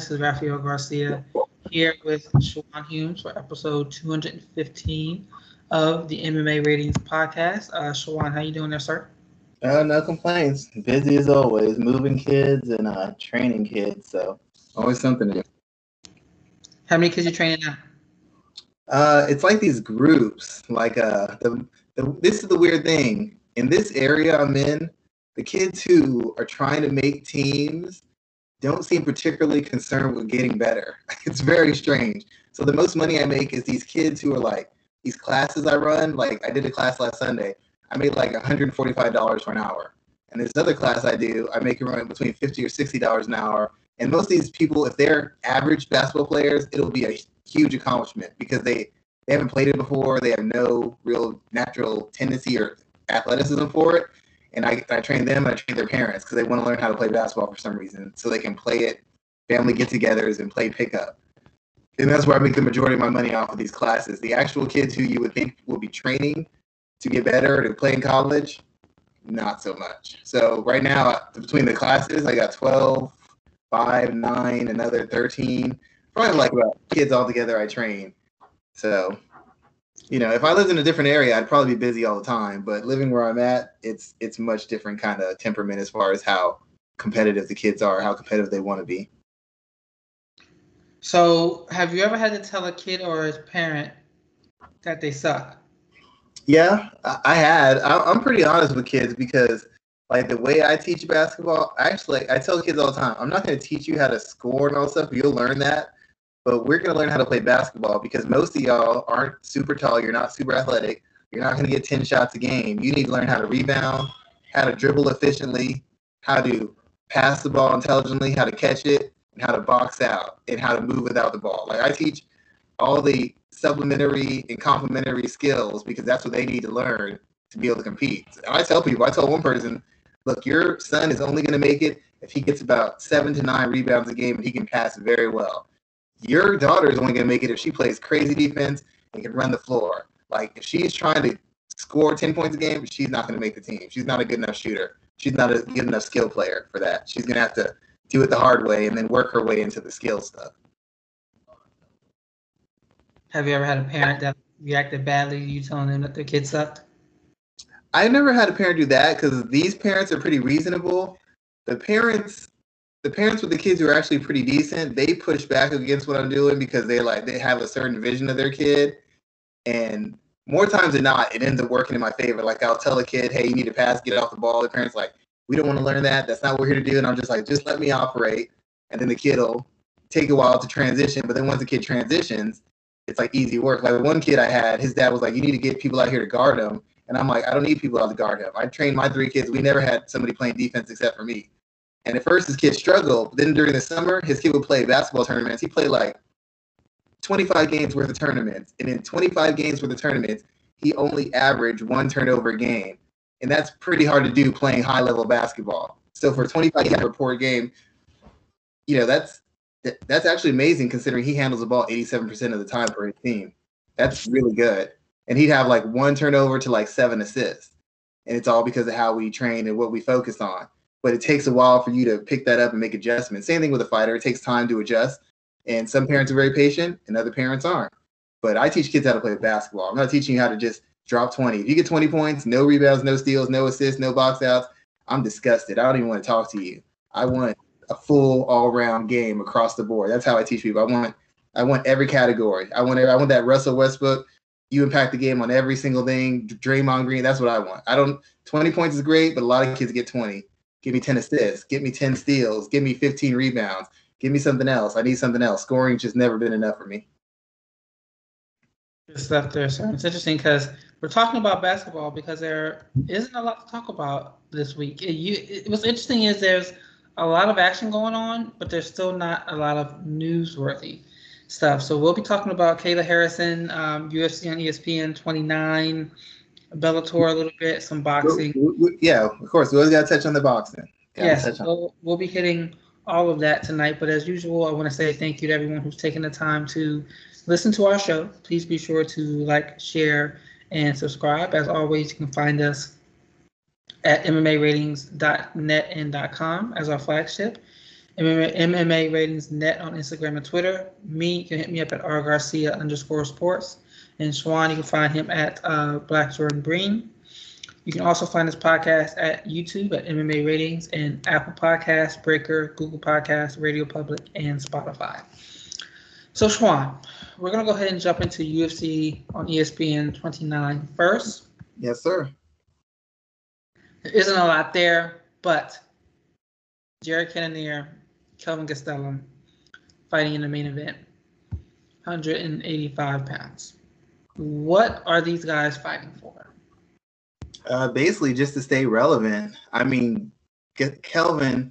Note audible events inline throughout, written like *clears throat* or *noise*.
This is Rafael Garcia here with Shawan Humes for episode 215 of the MMA Ratings Podcast. Uh, Shawan, how you doing there, sir? Uh, no complaints. Busy as always, moving kids and uh, training kids. So always something to do. How many kids you training now? Uh, it's like these groups. Like uh, the, the this is the weird thing in this area I'm in. The kids who are trying to make teams don't seem particularly concerned with getting better. *laughs* It's very strange. So the most money I make is these kids who are like these classes I run. Like I did a class last Sunday. I made like $145 for an hour. And this other class I do, I make run between 50 or $60 an hour. And most of these people, if they're average basketball players, it'll be a huge accomplishment because they, they haven't played it before. They have no real natural tendency or athleticism for it and I, I train them and I train their parents because they want to learn how to play basketball for some reason, so they can play it, family get-togethers, and play pickup. And that's where I make the majority of my money off of these classes. The actual kids who you would think will be training to get better to play in college, not so much. So right now, uh, between the classes, I got 12, 5, 9, another 13, probably like about kids altogether I train. So you know, if I lived in a different area, I'd probably be busy all the time. But living where I'm at, it's it's much different kind of temperament as far as how competitive the kids are, how competitive they want to be. So, have you ever had to tell a kid or a parent that they suck? Yeah, I had. I'm pretty honest with kids because, like, the way I teach basketball, actually, I tell kids all the time, I'm not going to teach you how to score and all stuff. You'll learn that but we're going to learn how to play basketball because most of y'all aren't super tall. You're not super athletic. You're not going to get 10 shots a game. You need to learn how to rebound, how to dribble efficiently, how to pass the ball intelligently, how to catch it, and how to box out, and how to move without the ball. Like I teach all the supplementary and complementary skills because that's what they need to learn to be able to compete. And I tell people, I tell one person, look, your son is only going to make it if he gets about seven to nine rebounds a game and he can pass very well your daughter is only going to make it if she plays crazy defense and can run the floor. Like if she's trying to score 10 points a game, she's not going to make the team. She's not a good enough shooter. She's not a good enough skill player for that. She's going to have to do it the hard way and then work her way into the skill stuff. Have you ever had a parent that reacted badly to you telling them that their kid sucked? I never had a parent do that because these parents are pretty reasonable. The parents the parents with the kids who are actually pretty decent, they push back against what I'm doing because they like they have a certain vision of their kid, and more times than not, it ends up working in my favor. Like I'll tell a kid, "Hey, you need to pass, get off the ball." The parents like, "We don't want to learn that. That's not what we're here to do." And I'm just like, "Just let me operate," and then the kid'll take a while to transition. But then once the kid transitions, it's like easy work. Like one kid I had, his dad was like, "You need to get people out here to guard him," and I'm like, "I don't need people out to guard him. I trained my three kids. We never had somebody playing defense except for me." And at first, his kid struggled. Then during the summer, his kid would play basketball tournaments. He played like 25 games worth of tournaments. And in 25 games worth of tournaments, he only averaged one turnover a game. And that's pretty hard to do playing high level basketball. So for a 25 game report game, you know, that's that's actually amazing considering he handles the ball 87% of the time for his team. That's really good. And he'd have like one turnover to like seven assists. And it's all because of how we train and what we focus on but it takes a while for you to pick that up and make adjustments. Same thing with a fighter; it takes time to adjust. And some parents are very patient, and other parents aren't. But I teach kids how to play basketball. I'm not teaching you how to just drop 20. If you get 20 points, no rebounds, no steals, no assists, no box outs, I'm disgusted. I don't even want to talk to you. I want a full all-round game across the board. That's how I teach people. I want I want every category. I want I want that Russell Westbrook. You impact the game on every single thing. Draymond Green. That's what I want. I don't. 20 points is great, but a lot of kids get 20. Give me 10 assists. Give me 10 steals. Give me 15 rebounds. Give me something else. I need something else. Scoring's just never been enough for me. Good stuff there, sir. It's interesting because we're talking about basketball because there isn't a lot to talk about this week. It, you, it, what's interesting is there's a lot of action going on, but there's still not a lot of newsworthy stuff. So we'll be talking about Kayla Harrison, um, UFC on ESPN 29. Bellator a little bit, some boxing. We, we, yeah, of course. We always got to touch on the boxing. Gotta yes, we'll, we'll be hitting all of that tonight. But as usual, I want to say thank you to everyone who's taken the time to listen to our show. Please be sure to like, share, and subscribe. As always, you can find us at MMAratings.net and .com as our flagship. MMA, MMA Ratings Net on Instagram and Twitter. Me, you can hit me up at R Garcia underscore sports. And Schwan, you can find him at uh, Black Jordan Breen. You can also find this podcast at YouTube at MMA Ratings and Apple Podcasts, Breaker, Google Podcasts, Radio Public, and Spotify. So, Schwan, we're going to go ahead and jump into UFC on ESPN 29 first. Yes, sir. There isn't a lot there, but Jared Cannonier, Kelvin Gastelum fighting in the main event, 185 pounds. What are these guys fighting for? Uh, basically, just to stay relevant. I mean, Kelvin,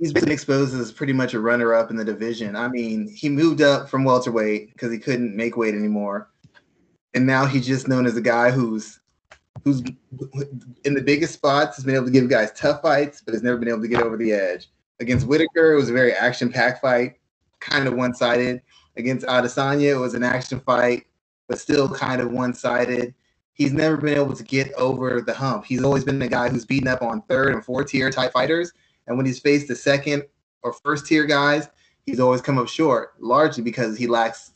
he's been exposed as pretty much a runner-up in the division. I mean, he moved up from welterweight because he couldn't make weight anymore, and now he's just known as a guy who's who's in the biggest spots has been able to give guys tough fights, but has never been able to get over the edge. Against Whittaker, it was a very action-packed fight, kind of one-sided. Against Adesanya, it was an action fight, but still kind of one-sided he's never been able to get over the hump. He's always been the guy who's beaten up on third and fourth tier type fighters. And when he's faced the second or first tier guys, he's always come up short, largely because he lacks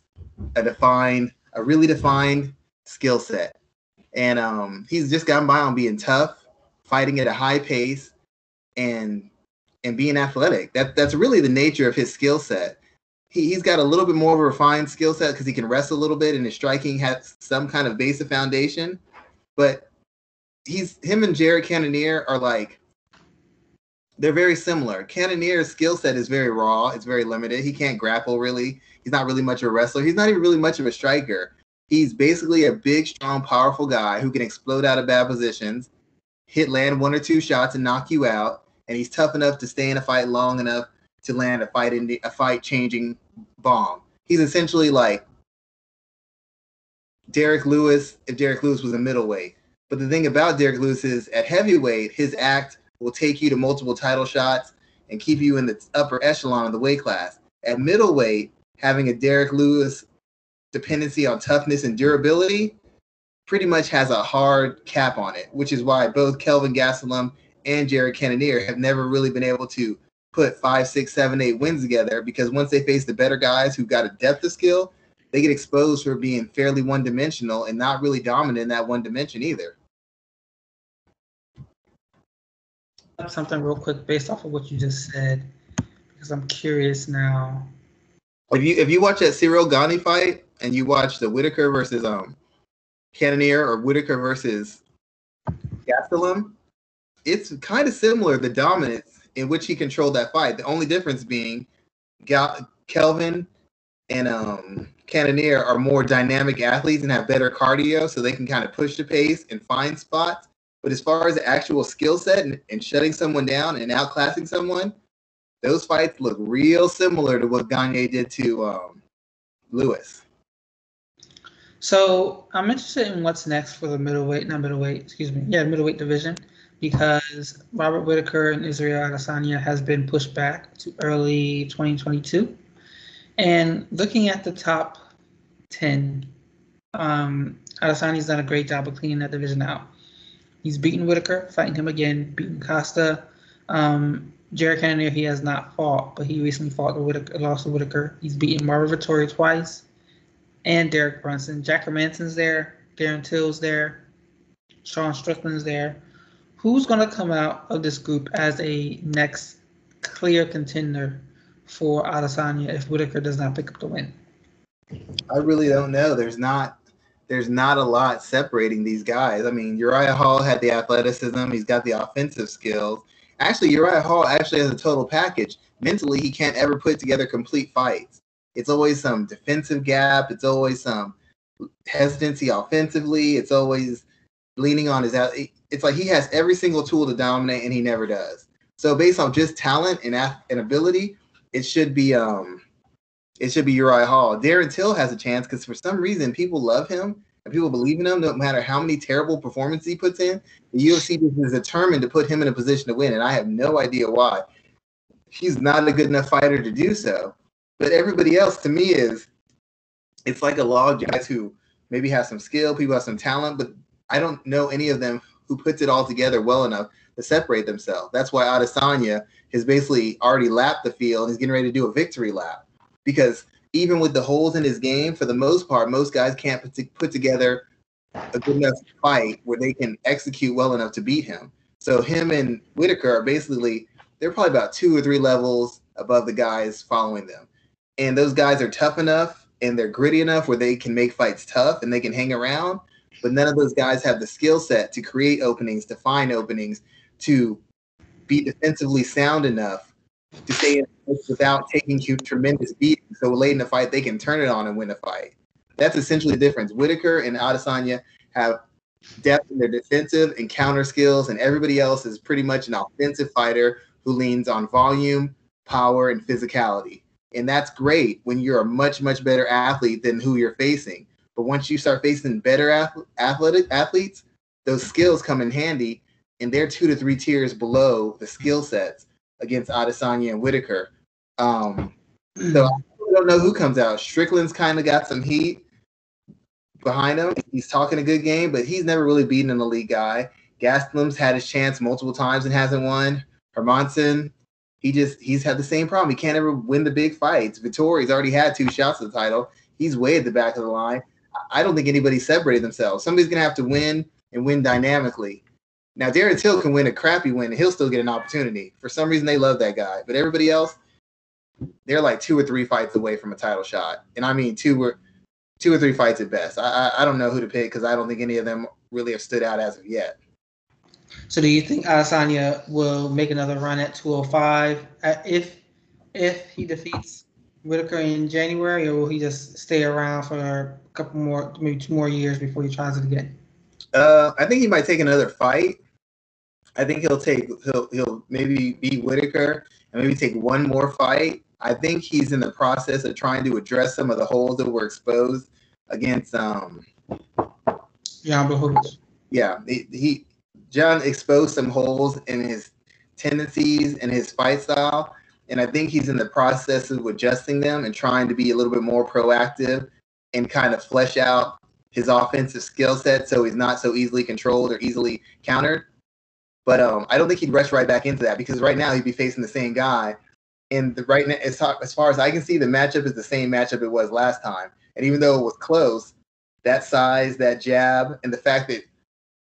a defined, a really defined skill set. And um, he's just gotten by on being tough, fighting at a high pace, and and being athletic. That that's really the nature of his skill set he, he's got a little bit more of a refined skill set because he can wrestle a little bit and his striking has some kind of basic foundation. But he's him and Jared Cannonier are like they're very similar. Cannonier's skill set is very raw, it's very limited. He can't grapple really. He's not really much of a wrestler. He's not even really much of a striker. He's basically a big, strong, powerful guy who can explode out of bad positions, hit land one or two shots and knock you out. And he's tough enough to stay in a fight long enough to land a fight in a fight changing bomb. He's essentially like Derrick Lewis if Derrick Lewis was a middleweight. But the thing about Derrick Lewis is at heavyweight, his act will take you to multiple title shots and keep you in the upper echelon of the weight class. At middleweight, having a Derrick Lewis dependency on toughness and durability pretty much has a hard cap on it, which is why both Kelvin Gastelum and Jared Cannonier have never really been able to put five, six, seven, eight wins together because once they face the better guys who got a depth of skill, they get exposed for being fairly one dimensional and not really dominant in that one dimension either. Something real quick based off of what you just said, because I'm curious now. If you if you watch that Ciryl Gane fight and you watch the Whittaker versus um Cannonier or Whittaker versus Gastelum, it's kind of similar the dominance in which he controlled that fight. The only difference being Gal- Kelvin and um, Cannonier are more dynamic athletes and have better cardio, so they can kind of push the pace and find spots. But as far as the actual skill set and, and shutting someone down and outclassing someone, those fights look real similar to what Gane did to um, Lewis. So I'm interested in what's next for the middleweight, not middleweight, excuse me, yeah, middleweight division because Robert Whittaker and Israel Adesanya has been pushed back to early 2022. And looking at the top 10, um, Adesanya's done a great job of cleaning that division out. He's beaten Whittaker, fighting him again, beaten Costa. Um, Jared Cannonier, he has not fought, but he recently fought the Whittaker, lost to Whittaker. He's beaten Marvin Vettori twice, and Derek Brunson. Jack Hermansson's there, Darren Till's there, Sean Strickland's there who's going to come out of this group as a next clear contender for Adesanya if Whittaker does not pick up the win? I really don't know. There's not there's not a lot separating these guys. I mean, Uriah Hall had the athleticism, he's got the offensive skills. Actually, Uriah Hall actually has a total package. Mentally, he can't ever put together complete fights. It's always some defensive gap, it's always some hesitancy offensively, it's always leaning on his it's like he has every single tool to dominate and he never does. So based on just talent and and ability, it should be um it should be Uriah Hall. Darren Till has a chance because for some reason people love him and people believe in him no matter how many terrible performances he puts in. The UFC is determined to put him in a position to win, and I have no idea why. He's not a good enough fighter to do so. But everybody else to me is it's like a lot of guys who maybe have some skill, people have some talent, but I don't know any of them who puts it all together well enough to separate themselves. That's why Adesanya has basically already lapped the field. He's getting ready to do a victory lap because even with the holes in his game, for the most part, most guys can't put, put together a good enough fight where they can execute well enough to beat him. So him and Whittaker are basically they're probably about two or three levels above the guys following them. And those guys are tough enough and they're gritty enough where they can make fights tough and they can hang around. But none of those guys have the skill set to create openings, to find openings, to be defensively sound enough to stay in without taking huge tremendous beatings. So late in the fight, they can turn it on and win a fight. That's essentially the difference. Whittaker and Adesanya have depth in their defensive and counter skills, and everybody else is pretty much an offensive fighter who leans on volume, power, and physicality. And that's great when you're a much, much better athlete than who you're facing. But once you start facing better athletic athletes, those skills come in handy, and they're two to three tiers below the skill sets against Adesanya and Whittaker. Um, so I don't know who comes out. Strickland's kind of got some heat behind him. He's talking a good game, but he's never really beaten an elite guy. Gastelum's had his chance multiple times and hasn't won. Hermansson, he just he's had the same problem. He can't ever win the big fights. Vettori's already had two shots at the title. He's way at the back of the line. I don't think anybody separated themselves. Somebody's gonna have to win and win dynamically. Now Darren Till can win a crappy win and he'll still get an opportunity. For some reason they love that guy. But everybody else, they're like two or three fights away from a title shot. And I mean two or two or three fights at best. I I, I don't know who to pick because I don't think any of them really have stood out as of yet. So do you think Adesanya will make another run at 205 uh, if if he defeats Whittaker in January, or will he just stay around for couple more, maybe two more years before he tries it again? Uh, I think he might take another fight. I think he'll take he'll he'll maybe beat Whittaker and maybe take one more fight. I think he's in the process of trying to address some of the holes that were exposed against um Blachowicz. Yeah, he, he John exposed some holes in his tendencies and his fight style. And I think he's in the process of adjusting them and trying to be a little bit more proactive and kind of flesh out his offensive skill set so he's not so easily controlled or easily countered. But um, I don't think he'd rush right back into that because right now he'd be facing the same guy. And the, right now, as, far as I can see, the matchup is the same matchup it was last time. And even though it was close, that size, that jab, and the fact that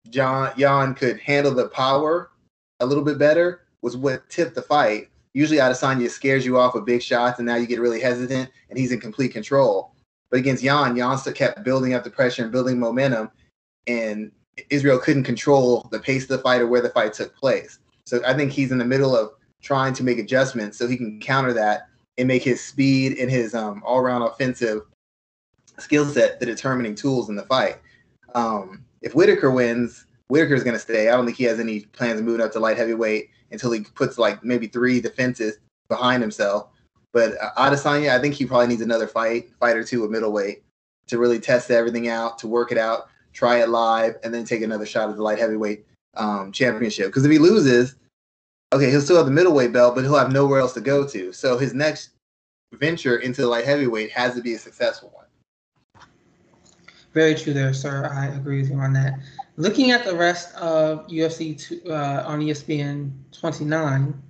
John Jan could handle the power a little bit better was what tipped the fight. Usually Adesanya scares you off with big shots, and now you get really hesitant, and he's in complete control. But against Jan, Jan still kept building up the pressure and building momentum, and Israel couldn't control the pace of the fight or where the fight took place. So I think he's in the middle of trying to make adjustments so he can counter that and make his speed and his um, all-around offensive skill set the determining tools in the fight. Um, if Whittaker wins, Whittaker's going to stay. I don't think he has any plans of moving up to light heavyweight until he puts like maybe three defenses behind himself. But uh, Adesanya, I think he probably needs another fight, fight or two at middleweight to really test everything out, to work it out, try it live, and then take another shot at the light heavyweight um, championship. Because if he loses, okay, he'll still have the middleweight belt, but he'll have nowhere else to go to. So his next venture into the light heavyweight has to be a successful one. Very true there, sir. I agree with you on that. Looking at the rest of UFC two, uh, on ESPN 29,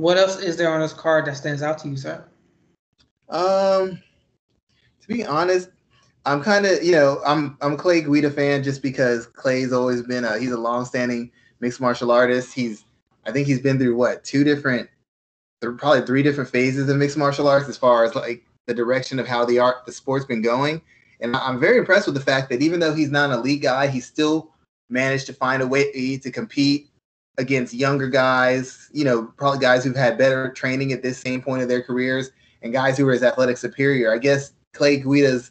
what else is there on this card that stands out to you, sir? Um, to be honest, I'm kind of you know I'm I'm Clay Guida fan just because Clay's always been a he's a long-standing mixed martial artist. He's I think he's been through what two different, probably three different phases of mixed martial arts as far as like the direction of how the art the sport's been going. And I'm very impressed with the fact that even though he's not an elite guy, he still managed to find a way to compete against younger guys, you know, probably guys who've had better training at this same point of their careers and guys who are his athletic superior. I guess Clay Guida's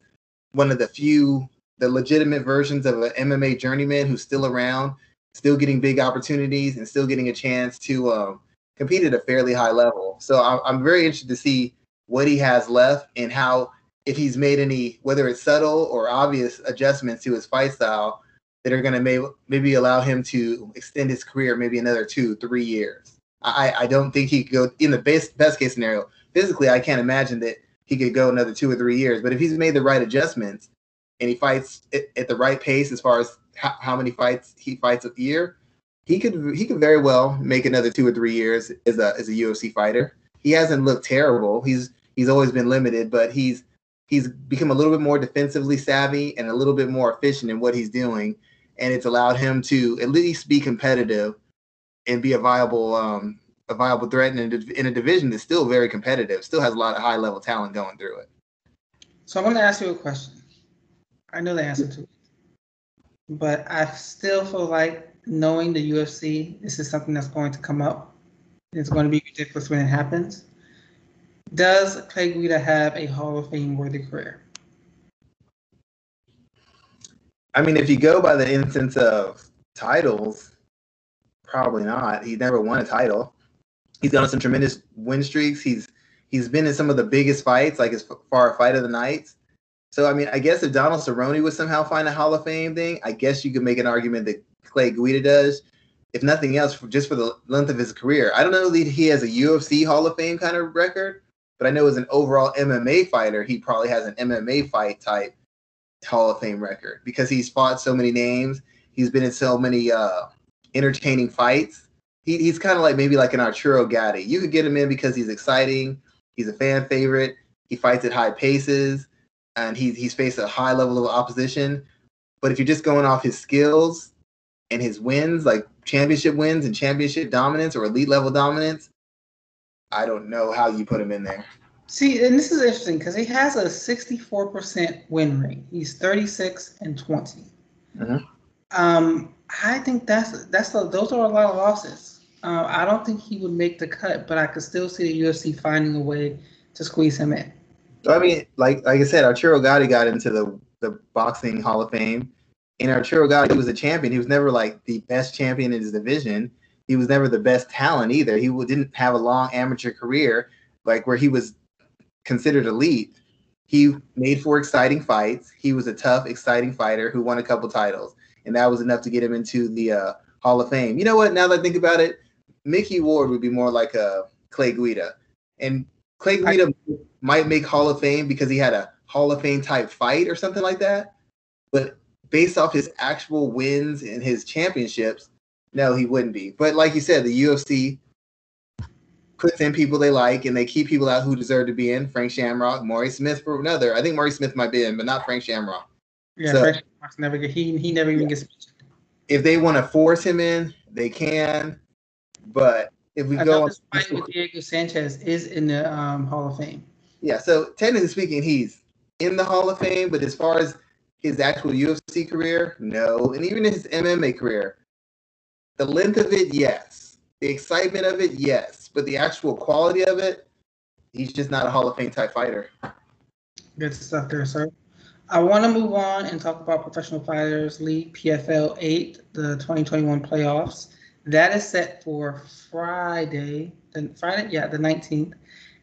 one of the few, the legitimate versions of an MMA journeyman who's still around, still getting big opportunities and still getting a chance to um, compete at a fairly high level. So I'm, I'm very interested to see what he has left and how if he's made any, whether it's subtle or obvious adjustments to his fight style that are going to may, maybe allow him to extend his career maybe another two, three years. I, I don't think he could go in the best best case scenario. Physically, I can't imagine that he could go another two or three years. But if he's made the right adjustments and he fights at, the right pace as far as how, how many fights he fights a year, he could he could very well make another two or three years as a as a UFC fighter. He hasn't looked terrible. He's he's always been limited, but he's he's become a little bit more defensively savvy and a little bit more efficient in what he's doing, and it's allowed him to at least be competitive and be a viable um, a viable threat in a, in a division that's still very competitive, still has a lot of high level talent going through it. So I'm going to ask you a question. I know the answer to it, but I still feel like knowing the UFC, this is something that's going to come up. It's going to be ridiculous when it happens. Does Clay Guida have a Hall of Fame worthy career? I mean, if you go by the instance of titles, probably not. He's never won a title. He's done some tremendous win streaks. He's he's been in some of the biggest fights, like his far fight of the nights. So I mean, I guess if Donald Cerrone would somehow find a Hall of Fame thing, I guess you could make an argument that Clay Guida does. If nothing else, for, just for the length of his career, I don't know that he has a UFC Hall of Fame kind of record, but I know as an overall MMA fighter, he probably has an MMA fight type Hall of Fame record because he's fought so many names. He's been in so many uh, entertaining fights. He, he's kind of like maybe like an Arturo Gatti. You could get him in because he's exciting. He's a fan favorite. He fights at high paces, and he's he's faced a high level of opposition. But if you're just going off his skills and his wins, like championship wins and championship dominance or elite level dominance, I don't know how you put him in there. See, and this is interesting because he has a 64% win rate. He's 36 and 20. Mm-hmm. Um, I think that's that's a, those are a lot of losses. Uh, I don't think he would make the cut, but I could still see the UFC finding a way to squeeze him in. I mean, like like I said, Arturo Gatti got into the the boxing Hall of Fame, and Arturo Gatti was a champion. He was never like the best champion in his division. He was never the best talent either. He didn't have a long amateur career like where he was considered elite. He made for exciting fights. He was a tough, exciting fighter who won a couple titles and that was enough to get him into the uh, Hall of Fame. You know what? Now that I think about it, Micky Ward would be more like a Clay Guida, and Clay Guida I, might make Hall of Fame because he had a Hall of Fame type fight or something like that. But based off his actual wins and his championships, no, he wouldn't be. But like you said, the UFC puts in people they like and they keep people out who deserve to be in. Frank Shamrock, Maurice Smith for another. I think Maurice Smith might be in, but not Frank Shamrock. Yeah, so, Frank never get he he never even yeah. gets mentioned. If they want to force him in, they can. But if we go on, fight with Diego Sanchez is in the um, Hall of Fame. Yeah, so technically speaking, he's in the Hall of Fame. But as far as his actual UFC career, no, and even his MMA career, the length of it, yes. The excitement of it, yes. But the actual quality of it, he's just not a Hall of Fame type fighter. Good stuff there, sir. I want to move on and talk about Professional Fighters League PFL 8, the 2021 playoffs. That is set for Friday, the Friday, yeah, the 19th.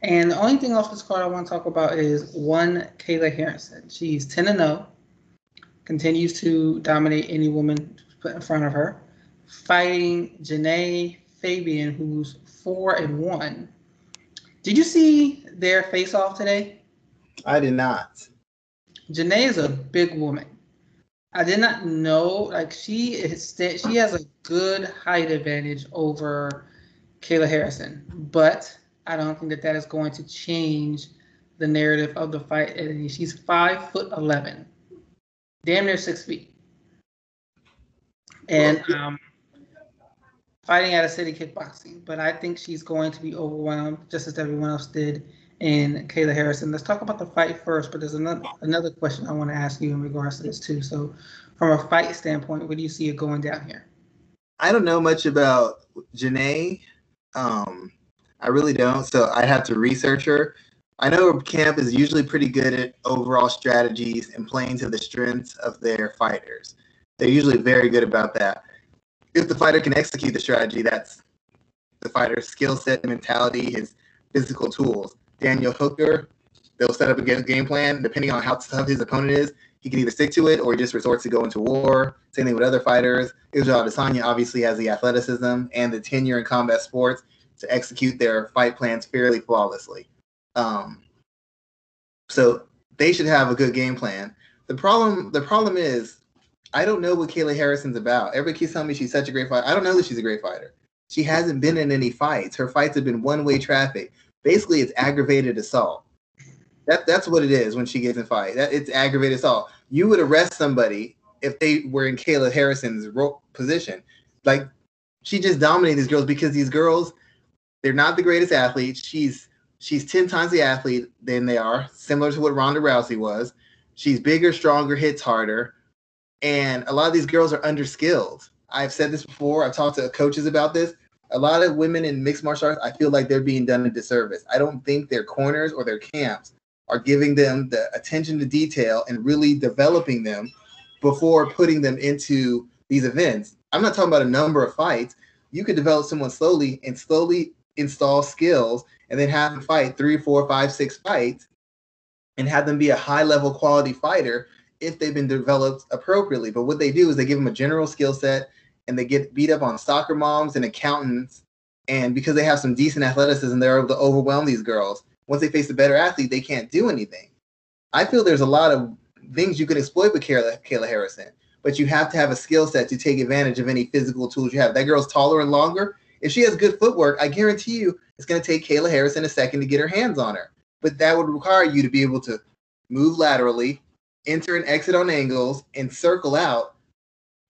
And the only thing off this card I want to talk about is one Kayla Harrison. She's 10 and 0, continues to dominate any woman put in front of her, fighting Genah Fabian, who's 4 and 1. Did you see their face off today? I did not. Genah is a big woman. I did not know like she is she has a good height advantage over Kayla Harrison, but I don't think that that is going to change the narrative of the fight. And she's five foot eleven, damn near six feet, and um, fighting at a city kickboxing. But I think she's going to be overwhelmed, just as everyone else did in Kayla Harrison. Let's talk about the fight first, but there's another another question I want to ask you in regards to this too. So, from a fight standpoint, where do you see it going down here? I don't know much about Genah. Um, I really don't, so I'd have to research her. I know camp is usually pretty good at overall strategies and playing to the strengths of their fighters. They're usually very good about that. If the fighter can execute the strategy, that's the fighter's skill set, mentality, his physical tools. Daniel Hooker. They'll set up a game plan depending on how tough his opponent is. He can either stick to it or he just resorts to go into war. Same thing with other fighters. Israel Adesanya obviously has the athleticism and the tenure in combat sports to execute their fight plans fairly flawlessly. Um, so they should have a good game plan. The problem, the problem is I don't know what Kayla Harrison's about. Everybody keeps telling me she's such a great fighter. I don't know that she's a great fighter. She hasn't been in any fights. Her fights have been one-way traffic. Basically, it's aggravated assault. That that's what it is when she gets in fight. That it's aggravated assault. You would arrest somebody if they were in Kayla Harrison's ro- position. Like she just dominated these girls because these girls, they're not the greatest athletes. She's she's 10 times the athlete than they are, similar to what Ronda Rousey was. She's bigger, stronger, hits harder. And a lot of these girls are underskilled. I've said this before. I've talked to coaches about this. A lot of women in mixed martial arts, I feel like they're being done a disservice. I don't think their corners or their camps are giving them the attention to detail and really developing them before putting them into these events. I'm not talking about a number of fights. You could develop someone slowly and slowly install skills and then have them fight three, four, five, six fights and have them be a high level quality fighter if they've been developed appropriately. But what they do is they give them a general skill set and they get beat up on soccer moms and accountants. And because they have some decent athleticism, they're able to overwhelm these girls. Once they face a better athlete, they can't do anything. I feel there's a lot of things you can exploit with Kayla, Kayla Harrison, but you have to have a skill set to take advantage of any physical tools you have. That girl's taller and longer. If she has good footwork, I guarantee you it's going to take Kayla Harrison a second to get her hands on her. But that would require you to be able to move laterally, enter and exit on angles, and circle out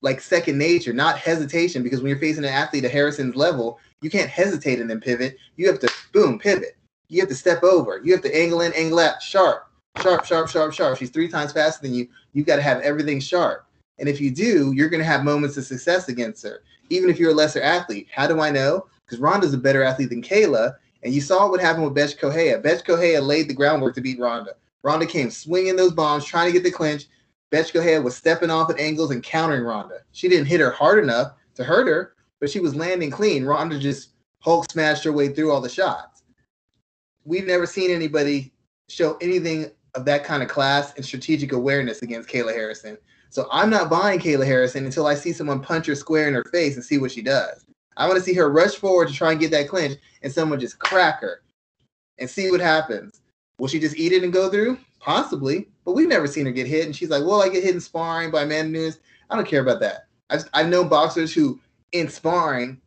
like second nature, not hesitation. Because when you're facing an athlete at Harrison's level, you can't hesitate and then pivot. You have to boom, pivot. You have to step over. You have to angle in, angle out, sharp, sharp, sharp, sharp, sharp. She's three times faster than you. You've got to have everything sharp. And if you do, you're going to have moments of success against her, even if you're a lesser athlete. How do I know? Because Ronda's a better athlete than Kayla. And you saw what happened with Bethe Correia. Bethe Correia laid the groundwork to beat Ronda. Ronda came swinging those bombs, trying to get the clinch. Bethe Correia was stepping off at angles and countering Ronda. She didn't hit her hard enough to hurt her, but she was landing clean. Ronda just Hulk smashed her way through all the shots. We've never seen anybody show anything of that kind of class and strategic awareness against Kayla Harrison. So I'm not buying Kayla Harrison until I see someone punch her square in her face and see what she does. I want to see her rush forward to try and get that clinch and someone just crack her and see what happens. Will she just eat it and go through? Possibly, but we've never seen her get hit. And she's like, well, I get hit in sparring by Amanda Nunes. I don't care about that. I've, I've known boxers who, in sparring,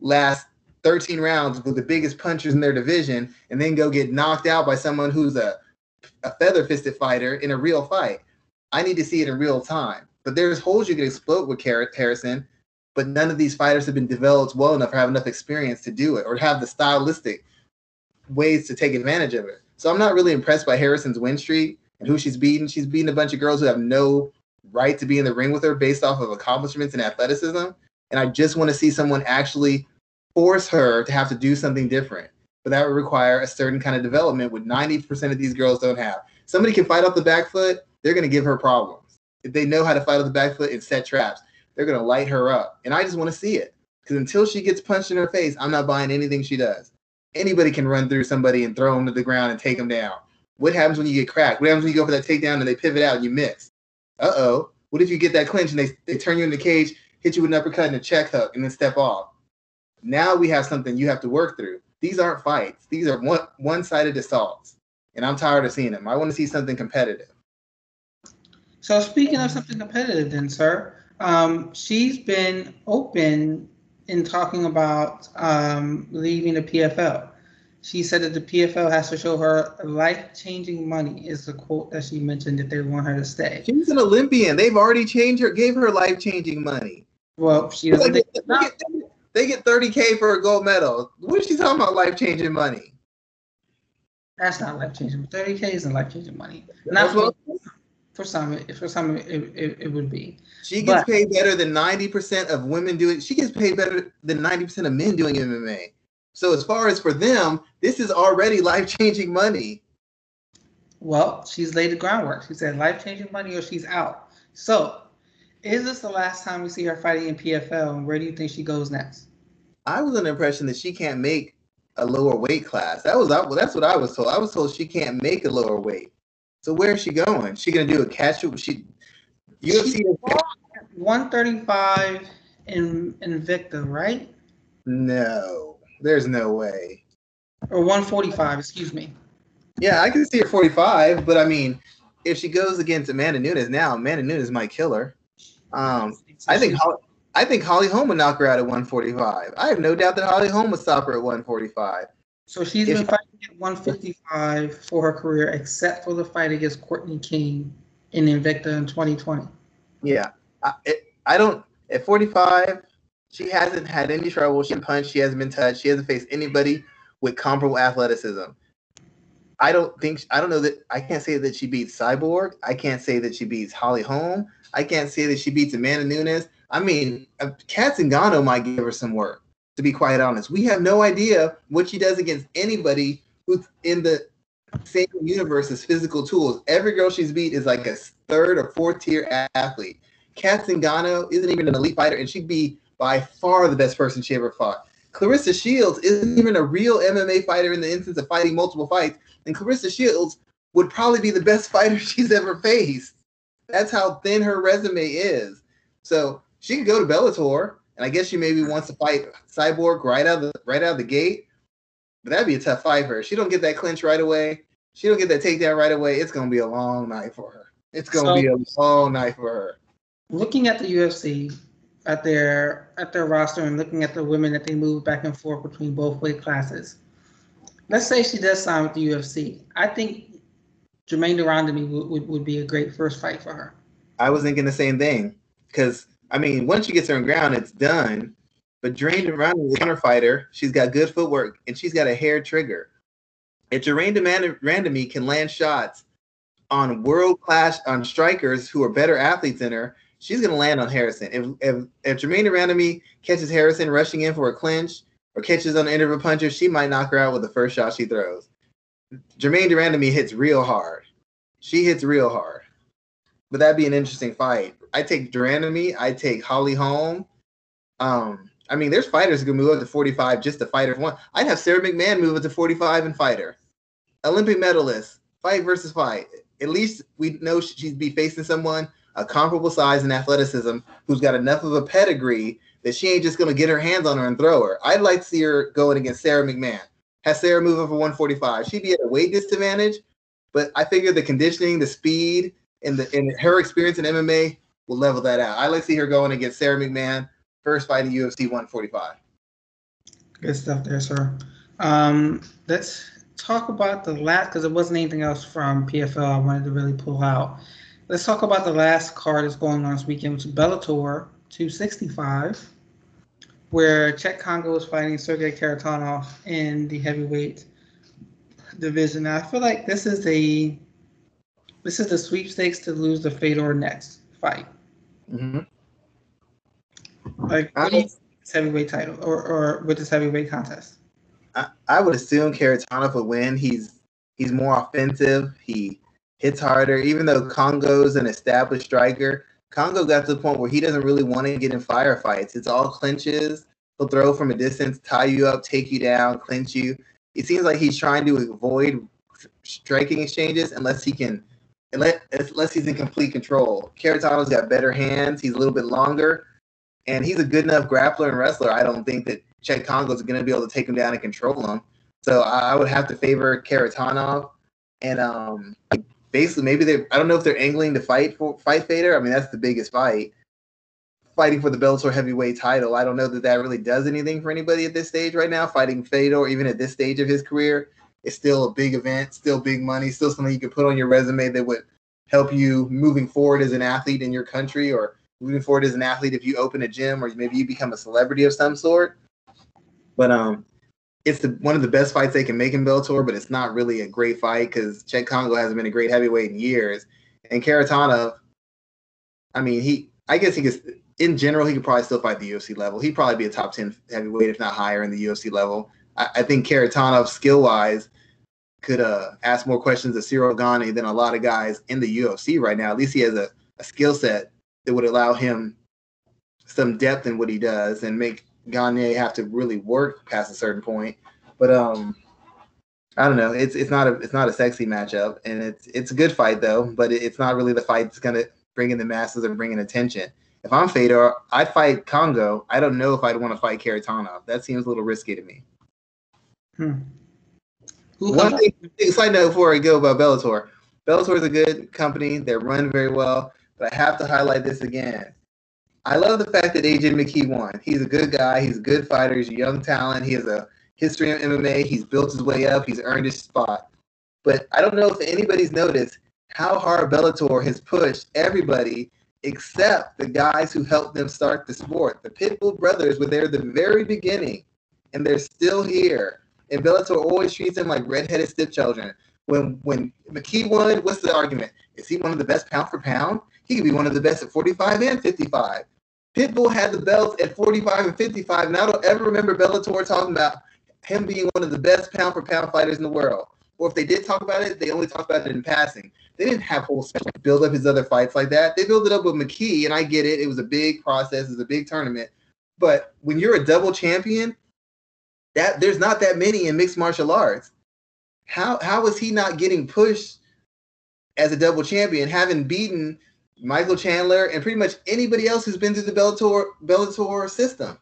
last 13 rounds with the biggest punchers in their division and then go get knocked out by someone who's a, a feather fisted fighter in a real fight. I need to see it in real time. But there's holes you can explode with Harrison, but none of these fighters have been developed well enough or have enough experience to do it or have the stylistic ways to take advantage of it. So I'm not really impressed by Harrison's win streak and who she's beaten. She's beaten a bunch of girls who have no right to be in the ring with her based off of accomplishments and athleticism. And I just want to see someone actually force her to have to do something different. But that would require a certain kind of development, which 90% of these girls don't have. Somebody can fight off the back foot, they're going to give her problems. If they know how to fight off the back foot and set traps, they're going to light her up. And I just want to see it. Because until she gets punched in her face, I'm not buying anything she does anybody can run through somebody and throw them to the ground and take them down. What happens when you get cracked? What happens when you go for that takedown and they pivot out and you miss? Uh oh. What if you get that clinch and they, they turn you in the cage, hit you with an uppercut and a check hook, and then step off? Now we have something you have to work through. These aren't fights. These are one one sided assaults, and I'm tired of seeing them. I want to see something competitive. So speaking of something competitive, then, sir, um, she's been open in talking about um, leaving the PFL. She said that the PFL has to show her life-changing money. Is the quote that she mentioned if they want her to stay. She's an Olympian. They've already changed her, gave her life-changing money. Well, she doesn't. Like they, they, get, they get 30k for a gold medal. What is she talking about? Life-changing money. That's not life-changing. 30k isn't life-changing money. Not for, some. For some, it, it, it would be. She gets but, paid better than 90% of women doing she gets paid better than 90% of men doing MMA. So as far as for them, this is already life-changing money. Well, she's laid the groundwork. She said life-changing money or she's out. So is this the last time we see her fighting in PFL and where do you think she goes next? I was under the impression that she can't make a lower weight class. That was well, that's what I was told. I was told she can't make a lower weight. So where is she going? She gonna do a catch? up? She UFC 135 in Invicta, right? No, there's no way. Or 145, excuse me. Yeah, I can see her 45, but I mean, if she goes against Amanda Nunes now, Amanda Nunes might kill her. Um, I think Holly, I think Holly Holm would knock her out at 145. I have no doubt that Holly Holm would stop her at 145. So she's If- been fighting at 155 for her career, except for the fight against Courtney King in Invicta in 2020. Yeah, I, it, I don't. At 45, she hasn't had any trouble. She hasn't punched. She hasn't been touched. She hasn't faced anybody with comparable athleticism. I don't think. I don't know that. I can't say that she beats Cyborg. I can't say that she beats Holly Holm. I can't say that she beats Amanda Nunes. I mean, uh, Cat Zingano might give her some work. To be quite honest, we have no idea what she does against anybody who's in the same universe as physical tools. Every girl she's beat is like a third or fourth tier athlete. Cat Zingano isn't even an elite fighter, and she'd be by far the best person she ever fought. Claressa Shields isn't even a real MMA fighter in the instance of fighting multiple fights, and Claressa Shields would probably be the best *laughs* fighter she's ever faced. That's how thin her resume is. So she could go to Bellator, and I guess she maybe wants to fight Cyborg right out of the right out of the gate. But that'd be a tough fight for her. She don't get that clinch right away. She don't get that takedown right away. It's gonna be a long night for her. It's gonna So- be a long night for her. Looking at the UFC, at their at their roster, and looking at the women that they move back and forth between both weight classes. Let's say she does sign with the UFC. I think Germaine de Randamie would, would, would be a great first fight for her. I was thinking the same thing because I mean, once she gets her on ground, it's done. But de Randamie is a counter fighter. She's got good footwork and she's got a hair trigger. If Germaine Randamie can land shots on world class on strikers who are better athletes than her, she's gonna land on Harrison. If if if Germaine Randamie catches Harrison rushing in for a clinch or catches on the end of a puncher, she might knock her out with the first shot she throws. Germaine de Randamie hits real hard. She hits real hard. But that'd be an interesting fight. I take de Randamie. I take Holly Holm. Um, I mean, there's fighters who can move up to 45 just to fight. One, I'd have Sarah McMann move up to 45 and fight her. Olympic medalist, fight versus fight. At least we know she'd be facing someone a comparable size and athleticism who's got enough of a pedigree that she ain't just gonna get her hands on her and throw her. I'd like to see her going against Sarah McMann. Has Sarah move up for 145. She'd be at a weight disadvantage, but I figure the conditioning, the speed, and the and her experience in MMA will level that out. I like to see her going against Sarah McMann, first fight in UFC 145. Good stuff there, sir. Um, let's talk about the last because there wasn't anything else from PFL I wanted to really pull out. Let's talk about the last card that's going on this weekend, which is Bellator 265, where Cheick Kongo is fighting Sergei Kharitonov in the heavyweight division. Now, I feel like this is a this is the sweepstakes to lose the Fedor next fight. Mm-hmm. Like, what do you think heavyweight title or, or with this heavyweight contest? I, I would assume Kharitonov would win. He's he's more offensive. He hits harder. Even though Kongo's an established striker, Kongo got to the point where he doesn't really want to get in firefights. It's all clinches. He'll throw from a distance, tie you up, take you down, clinch you. It seems like he's trying to avoid striking exchanges unless he can, unless, he's in complete control. Kharitonov's got better hands. He's a little bit longer, and he's a good enough grappler and wrestler. I don't think that Cheick Kongo's going to be able to take him down and control him. So I, would have to favor Kharitonov, and um, basically maybe they. I don't know if they're angling to fight for fight Fedor. I mean that's the biggest fight. Fighting for the Bellator heavyweight title. I don't know that that really does anything for anybody at this stage right now. Fighting Fedor, even at this stage of his career, is still a big event, still big money, still something you could put on your resume that would help you moving forward as an athlete in your country or moving forward as an athlete if you open a gym or maybe you become a celebrity of some sort. But um, it's the one of the best fights they can make in Bellator, but it's not really a great fight because Cheick Kongo hasn't been a great heavyweight in years. And Kharitonov, I mean, he I guess he could in general he could probably still fight the UFC level. He'd probably be a top ten heavyweight, if not higher, in the UFC level. I, I think Kharitonov skill wise could uh, ask more questions of Ciryl Gane than a lot of guys in the UFC right now. At least he has a, a skill set that would allow him some depth in what he does and make Gane have to really work past a certain point. But um, I don't know. It's it's not a it's not a sexy matchup, and it's it's a good fight though. But it, it's not really the fight that's gonna bring in the masses or bring in attention. If I'm Fedor, I'd fight Kongo. I don't know if I'd want to fight Kharitonov. That seems a little risky to me. Hmm. Who One thing, side note before I go about Bellator. Bellator is a good company. They're run very well. But I have to highlight this again. I love the fact that AJ McKee won. He's a good guy. He's a good fighter. He's a young talent. He has a history in MMA. He's built his way up. He's earned his spot. But I don't know if anybody's noticed how hard Bellator has pushed everybody except the guys who helped them start the sport. The Pitbull brothers were there at the very beginning, and they're still here. And Bellator always treats them like redheaded stepchildren. When when McKee won, what's the argument? Is he one of the best pound for pound? He could be one of the best at 45 and 55. Pitbull had the belts at 45 and 55, and I don't ever remember Bellator talking about him being one of the best pound for pound fighters in the world. Or if they did talk about it, they only talked about it in passing. They didn't have whole build up his other fights like that. They built it up with McKee, and I get it. It was a big process, it was a big tournament. But when you're a double champion, that there's not that many in mixed martial arts. How how is he not getting pushed as a double champion, having beaten Michael Chandler and pretty much anybody else who's been through the Bellator Bellator system?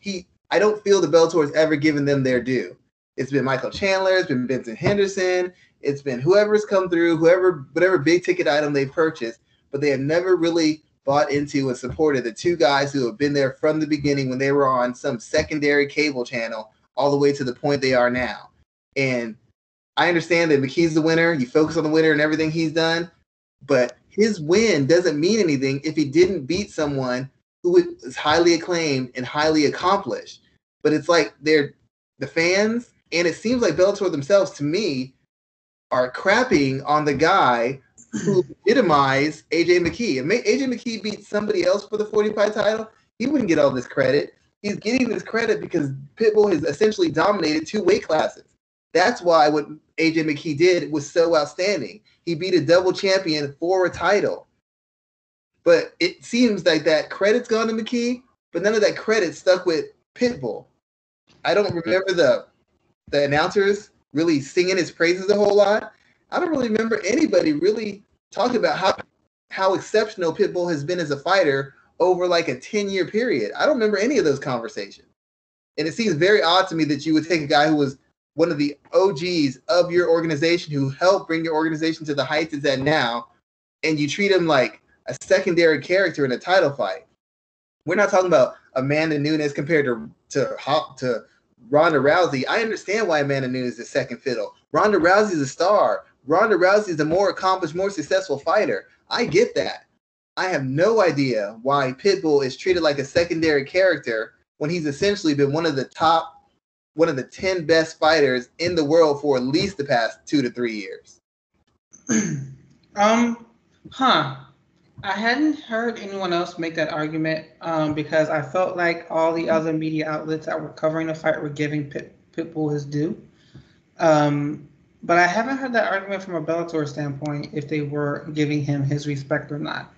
He I don't feel the Bellator has ever given them their due. It's been Michael Chandler, it's been Benson Henderson, it's been whoever's come through, whoever whatever big ticket item they've purchased, but they have never really bought into and supported the two guys who have been there from the beginning when they were on some secondary cable channel all the way to the point they are now. And I understand that McKee's the winner. You focus on the winner and everything he's done, but his win doesn't mean anything if he didn't beat someone who is highly acclaimed and highly accomplished. But it's like they're the fans, and it seems like Bellator themselves, to me, are crapping on the guy who *laughs* legitimized AJ McKee. If AJ McKee beat somebody else for the 45 title, he wouldn't get all this credit. He's getting this credit because Pitbull has essentially dominated two weight classes. That's why what AJ McKee did was so outstanding. He beat a double champion for a title. But it seems like that credit's gone to McKee, but none of that credit stuck with Pitbull. I don't remember the the announcers really singing his praises a whole lot. I don't really remember anybody really talking about how how exceptional Pitbull has been as a fighter over like a 10 year period. I don't remember any of those conversations. And it seems very odd to me that you would take a guy who was one of the OGs of your organization who helped bring your organization to the heights it's at now, and you treat him like a secondary character in a title fight. We're not talking about Amanda Nunes compared to to to Ronda Rousey. I understand why Amanda Nunes is second fiddle. Ronda Rousey is a star. Ronda Rousey is a more accomplished, more successful fighter. I get that. I have no idea why Pitbull is treated like a secondary character when he's essentially been one of the top one of the 10 best fighters in the world for at least the past two to three years. *clears throat* um, huh. I hadn't heard anyone else make that argument um, because I felt like all the other media outlets that were covering the fight were giving Pit, Pitbull his due. Um, but I haven't heard that argument from a Bellator standpoint if they were giving him his respect or not.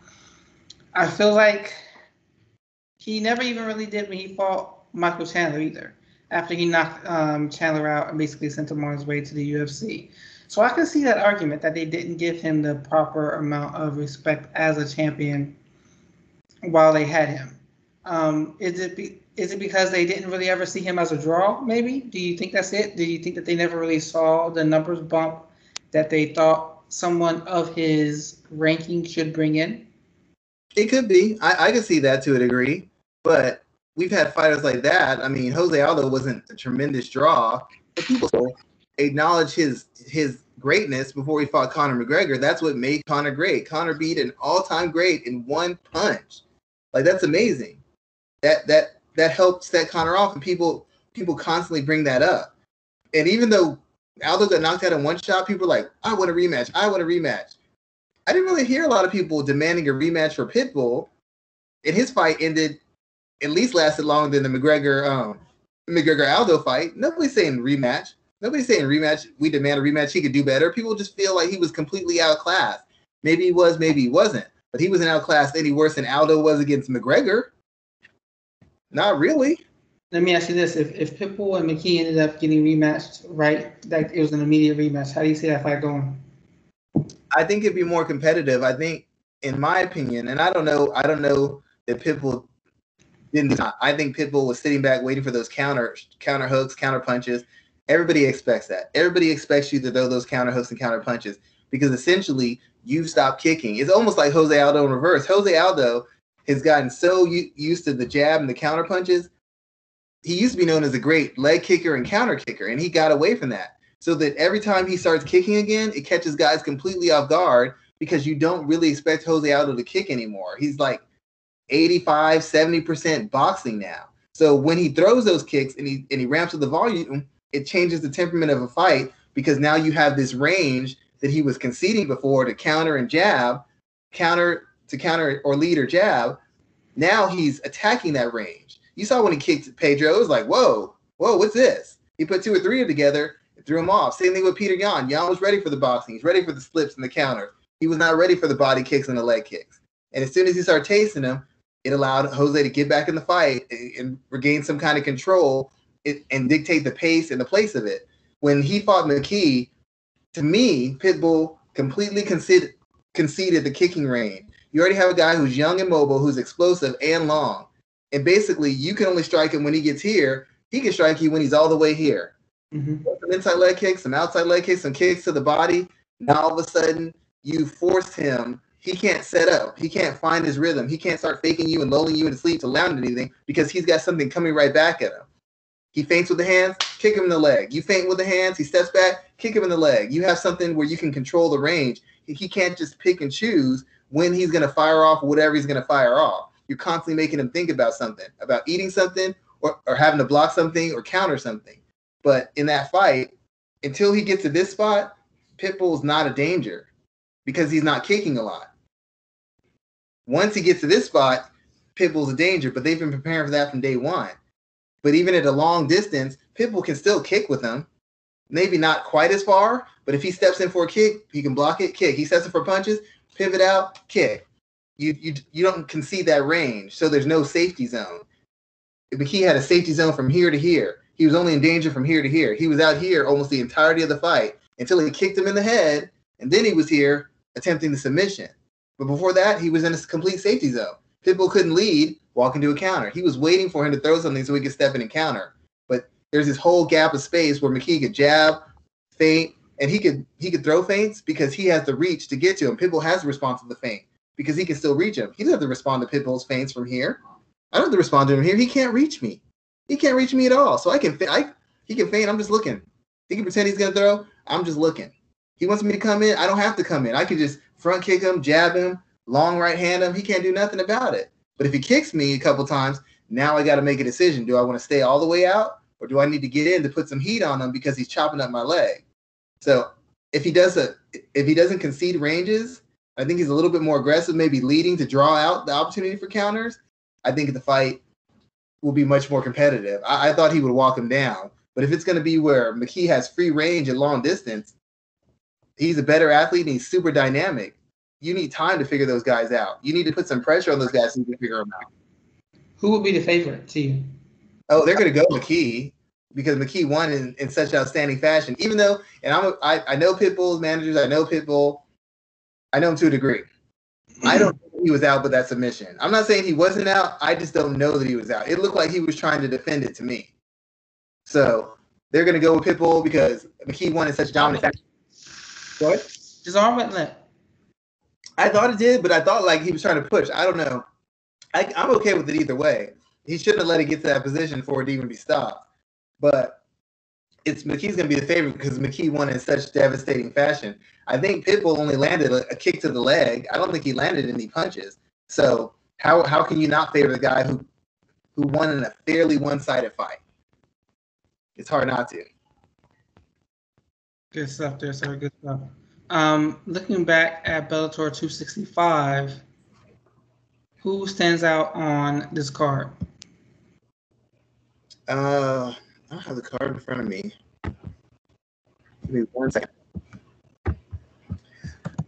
I feel like he never even really did when he fought Michael Chandler either after he knocked um, Chandler out and basically sent him on his way to the UFC. So I can see that argument that they didn't give him the proper amount of respect as a champion while they had him. Um, is it be, is it because they didn't really ever see him as a draw? Maybe. Do you think that's it? Do you think that they never really saw the numbers bump that they thought someone of his ranking should bring in? It could be. I, I could see that to a degree, but we've had fighters like that. I mean, Jose Aldo wasn't a tremendous draw, but people acknowledge his his greatness before he fought Conor McGregor. That's what made Conor great. Conor beat an all-time great in one punch. Like that's amazing. That that that helped set Conor off, and people people constantly bring that up. And even though Aldo got knocked out in one shot, people are like, "I want a rematch. I want a rematch." I didn't really hear a lot of people demanding a rematch for Pitbull, and his fight ended at least lasted longer than the McGregor um McGregor Aldo fight. Nobody's saying rematch. Nobody's saying rematch. We demand a rematch. He could do better. People just feel like he was completely outclassed. Maybe he was, maybe he wasn't. But he wasn't outclassed any worse than Aldo was against McGregor. Not really. Let me ask you this: If if Pitbull and McKee ended up getting rematched, right? Like it was an immediate rematch. How do you see that fight going? I think it'd be more competitive. I think, in my opinion, and I don't know, I don't know that Pitbull didn't. I think Pitbull was sitting back waiting for those counter counter hooks, counter punches. Everybody expects that. Everybody expects you to throw those counter hooks and counter punches because essentially you've stopped kicking. It's almost like Jose Aldo in reverse. Jose Aldo has gotten so used to the jab and the counter punches. He used to be known as a great leg kicker and counter kicker, and he got away from that. So that every time he starts kicking again, it catches guys completely off guard because you don't really expect Jose Aldo to kick anymore. He's like 85, 70% boxing now. So when he throws those kicks and he and he ramps up the volume, it changes the temperament of a fight because now you have this range that he was conceding before to counter and jab, counter to counter or lead or jab. Now he's attacking that range. You saw when he kicked Pedro, it was like, whoa, whoa, what's this? He put two or three together threw him off. Same thing with Petr Yan. Yan was ready for the boxing. He's ready for the slips and the counters. He was not ready for the body kicks and the leg kicks. And as soon as he started tasting them, it allowed Jose to get back in the fight and regain some kind of control and dictate the pace and the place of it. When he fought McKee, to me, Pitbull completely conceded, conceded the kicking range. You already have a guy who's young and mobile, who's explosive and long. And basically, you can only strike him when he gets here. He can strike you when he's all the way here. Mm-hmm. Some inside leg kicks, some outside leg kicks, some kicks to the body. Now all of a sudden, you force him. He can't set up. He can't find his rhythm. He can't start faking you and lulling you into sleep to land anything because he's got something coming right back at him. He feints with the hands, kick him in the leg. You feint with the hands, he steps back, kick him in the leg. You have something where you can control the range. He can't just pick and choose when he's going to fire off whatever he's going to fire off. You're constantly making him think about something, about eating something or, or having to block something or counter something. But in that fight, until he gets to this spot, Pitbull's not a danger because he's not kicking a lot. Once he gets to this spot, Pitbull's a danger, but they've been preparing for that from day one. But even at a long distance, Pitbull can still kick with him. Maybe not quite as far, but if he steps in for a kick, he can block it, kick. He steps in for punches, pivot out, kick. You you you don't concede that range, so there's no safety zone. McKee had a safety zone from here to here. He was only in danger from here to here. He was out here almost the entirety of the fight until he kicked him in the head, and then he was here attempting the submission. But before that, he was in a complete safety zone. Pitbull couldn't lead, walk into a counter. He was waiting for him to throw something so he could step in and counter. But there's this whole gap of space where McKee could jab, feint, and he could he could throw feints because he has the reach to get to him. Pitbull has to respond to the feint because he can still reach him. He doesn't have to respond to Pitbull's feints from here. I don't have to respond to him here. He can't reach me. He can't reach me at all. So I can I he can feint. I'm just looking. He can pretend he's gonna throw. I'm just looking. He wants me to come in. I don't have to come in. I can just front kick him, jab him, long right hand him. He can't do nothing about it. But if he kicks me a couple times, now I got to make a decision. Do I want to stay all the way out or do I need to get in to put some heat on him because he's chopping up my leg? So if he does a if he doesn't concede ranges, I think he's a little bit more aggressive, maybe leading to draw out the opportunity for counters. I think the fight will be much more competitive. I, I thought he would walk him down, but if it's going to be where McKee has free range at long distance, he's a better athlete and he's super dynamic you need time to figure those guys out. You need to put some pressure on those guys so you can figure them out. Who would be the favorite to you? Oh, they're going to go McKee because McKee won in, in such outstanding fashion. Even though, and I'm a, I, I know Pitbull's managers, I know Pitbull, I know him to a degree. I don't know he was out with that submission. I'm not saying he wasn't out. I just don't know that he was out. It looked like he was trying to defend it to me. So they're going to go with Pitbull because McKee won in such dominant fashion. What? His arm went limp. I thought it did, but I thought like he was trying to push. I don't know. I, I'm okay with it either way. He shouldn't have let it get to that position for it to even be stopped. But it's McKee's going to be the favorite because McKee won in such devastating fashion. I think Pitbull only landed a, a, kick to the leg. I don't think he landed any punches. So how how can you not favor the guy who who won in a fairly one sided fight? It's hard not to. Good stuff there, sir. Good stuff. Um, looking back at Bellator 265, who stands out on this card? Uh, I don't have the card in front of me. Give me one second.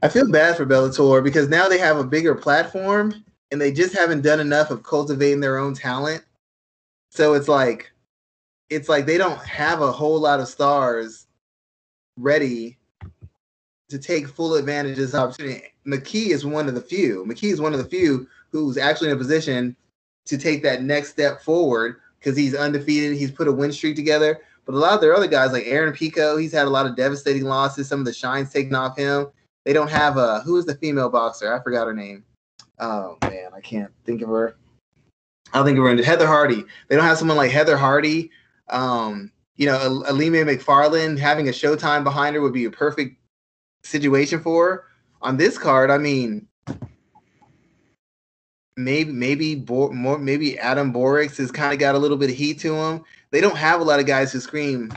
I feel bad for Bellator because now they have a bigger platform and they just haven't done enough of cultivating their own talent. So it's like, it's like they don't have a whole lot of stars ready to take full advantage of this opportunity. McKee is one of the few. McKee is one of the few who's actually in a position to take that next step forward because he's undefeated. He's put a win streak together. But a lot of their other guys, like Aaron Pico, he's had a lot of devastating losses. Some of the shine's taken off him. They don't have a who is the female boxer? I forgot her name. Oh man, I can't think of her. I don't think of her. Heather Hardy. They don't have someone like Heather Hardy. Um, you know, Alima McFarland having a Showtime behind her would be a perfect situation for her. On this card, I mean, maybe maybe Bo- more maybe Adam Borics has kind of got a little bit of heat to him. They don't have a lot of guys who scream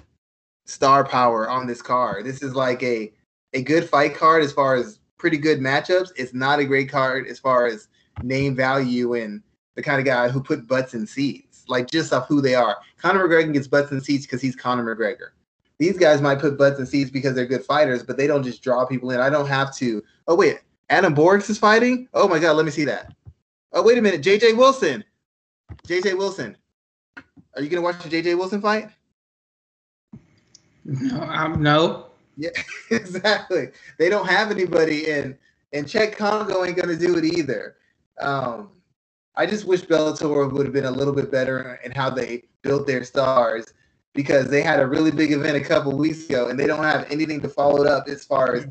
star power on this card. This is like a a good fight card as far as pretty good matchups. It's not a great card as far as name value and the kind of guy who put butts in seats, like just off who they are. Conor McGregor gets butts in seats because he's Conor McGregor. These guys might put butts in seats because they're good fighters, but they don't just draw people in. I don't have to. Oh wait, Adam Borics is fighting. Oh my god, let me see that. Oh wait a minute, JJ Wilson. JJ Wilson. Are you gonna watch the JJ Wilson fight? No, I'm no. Yeah, *laughs* exactly. They don't have anybody, and and Cheick Kongo ain't gonna do it either. Um, I just wish Bellator would have been a little bit better in how they built their stars because they had a really big event a couple weeks ago, and they don't have anything to follow it up as far as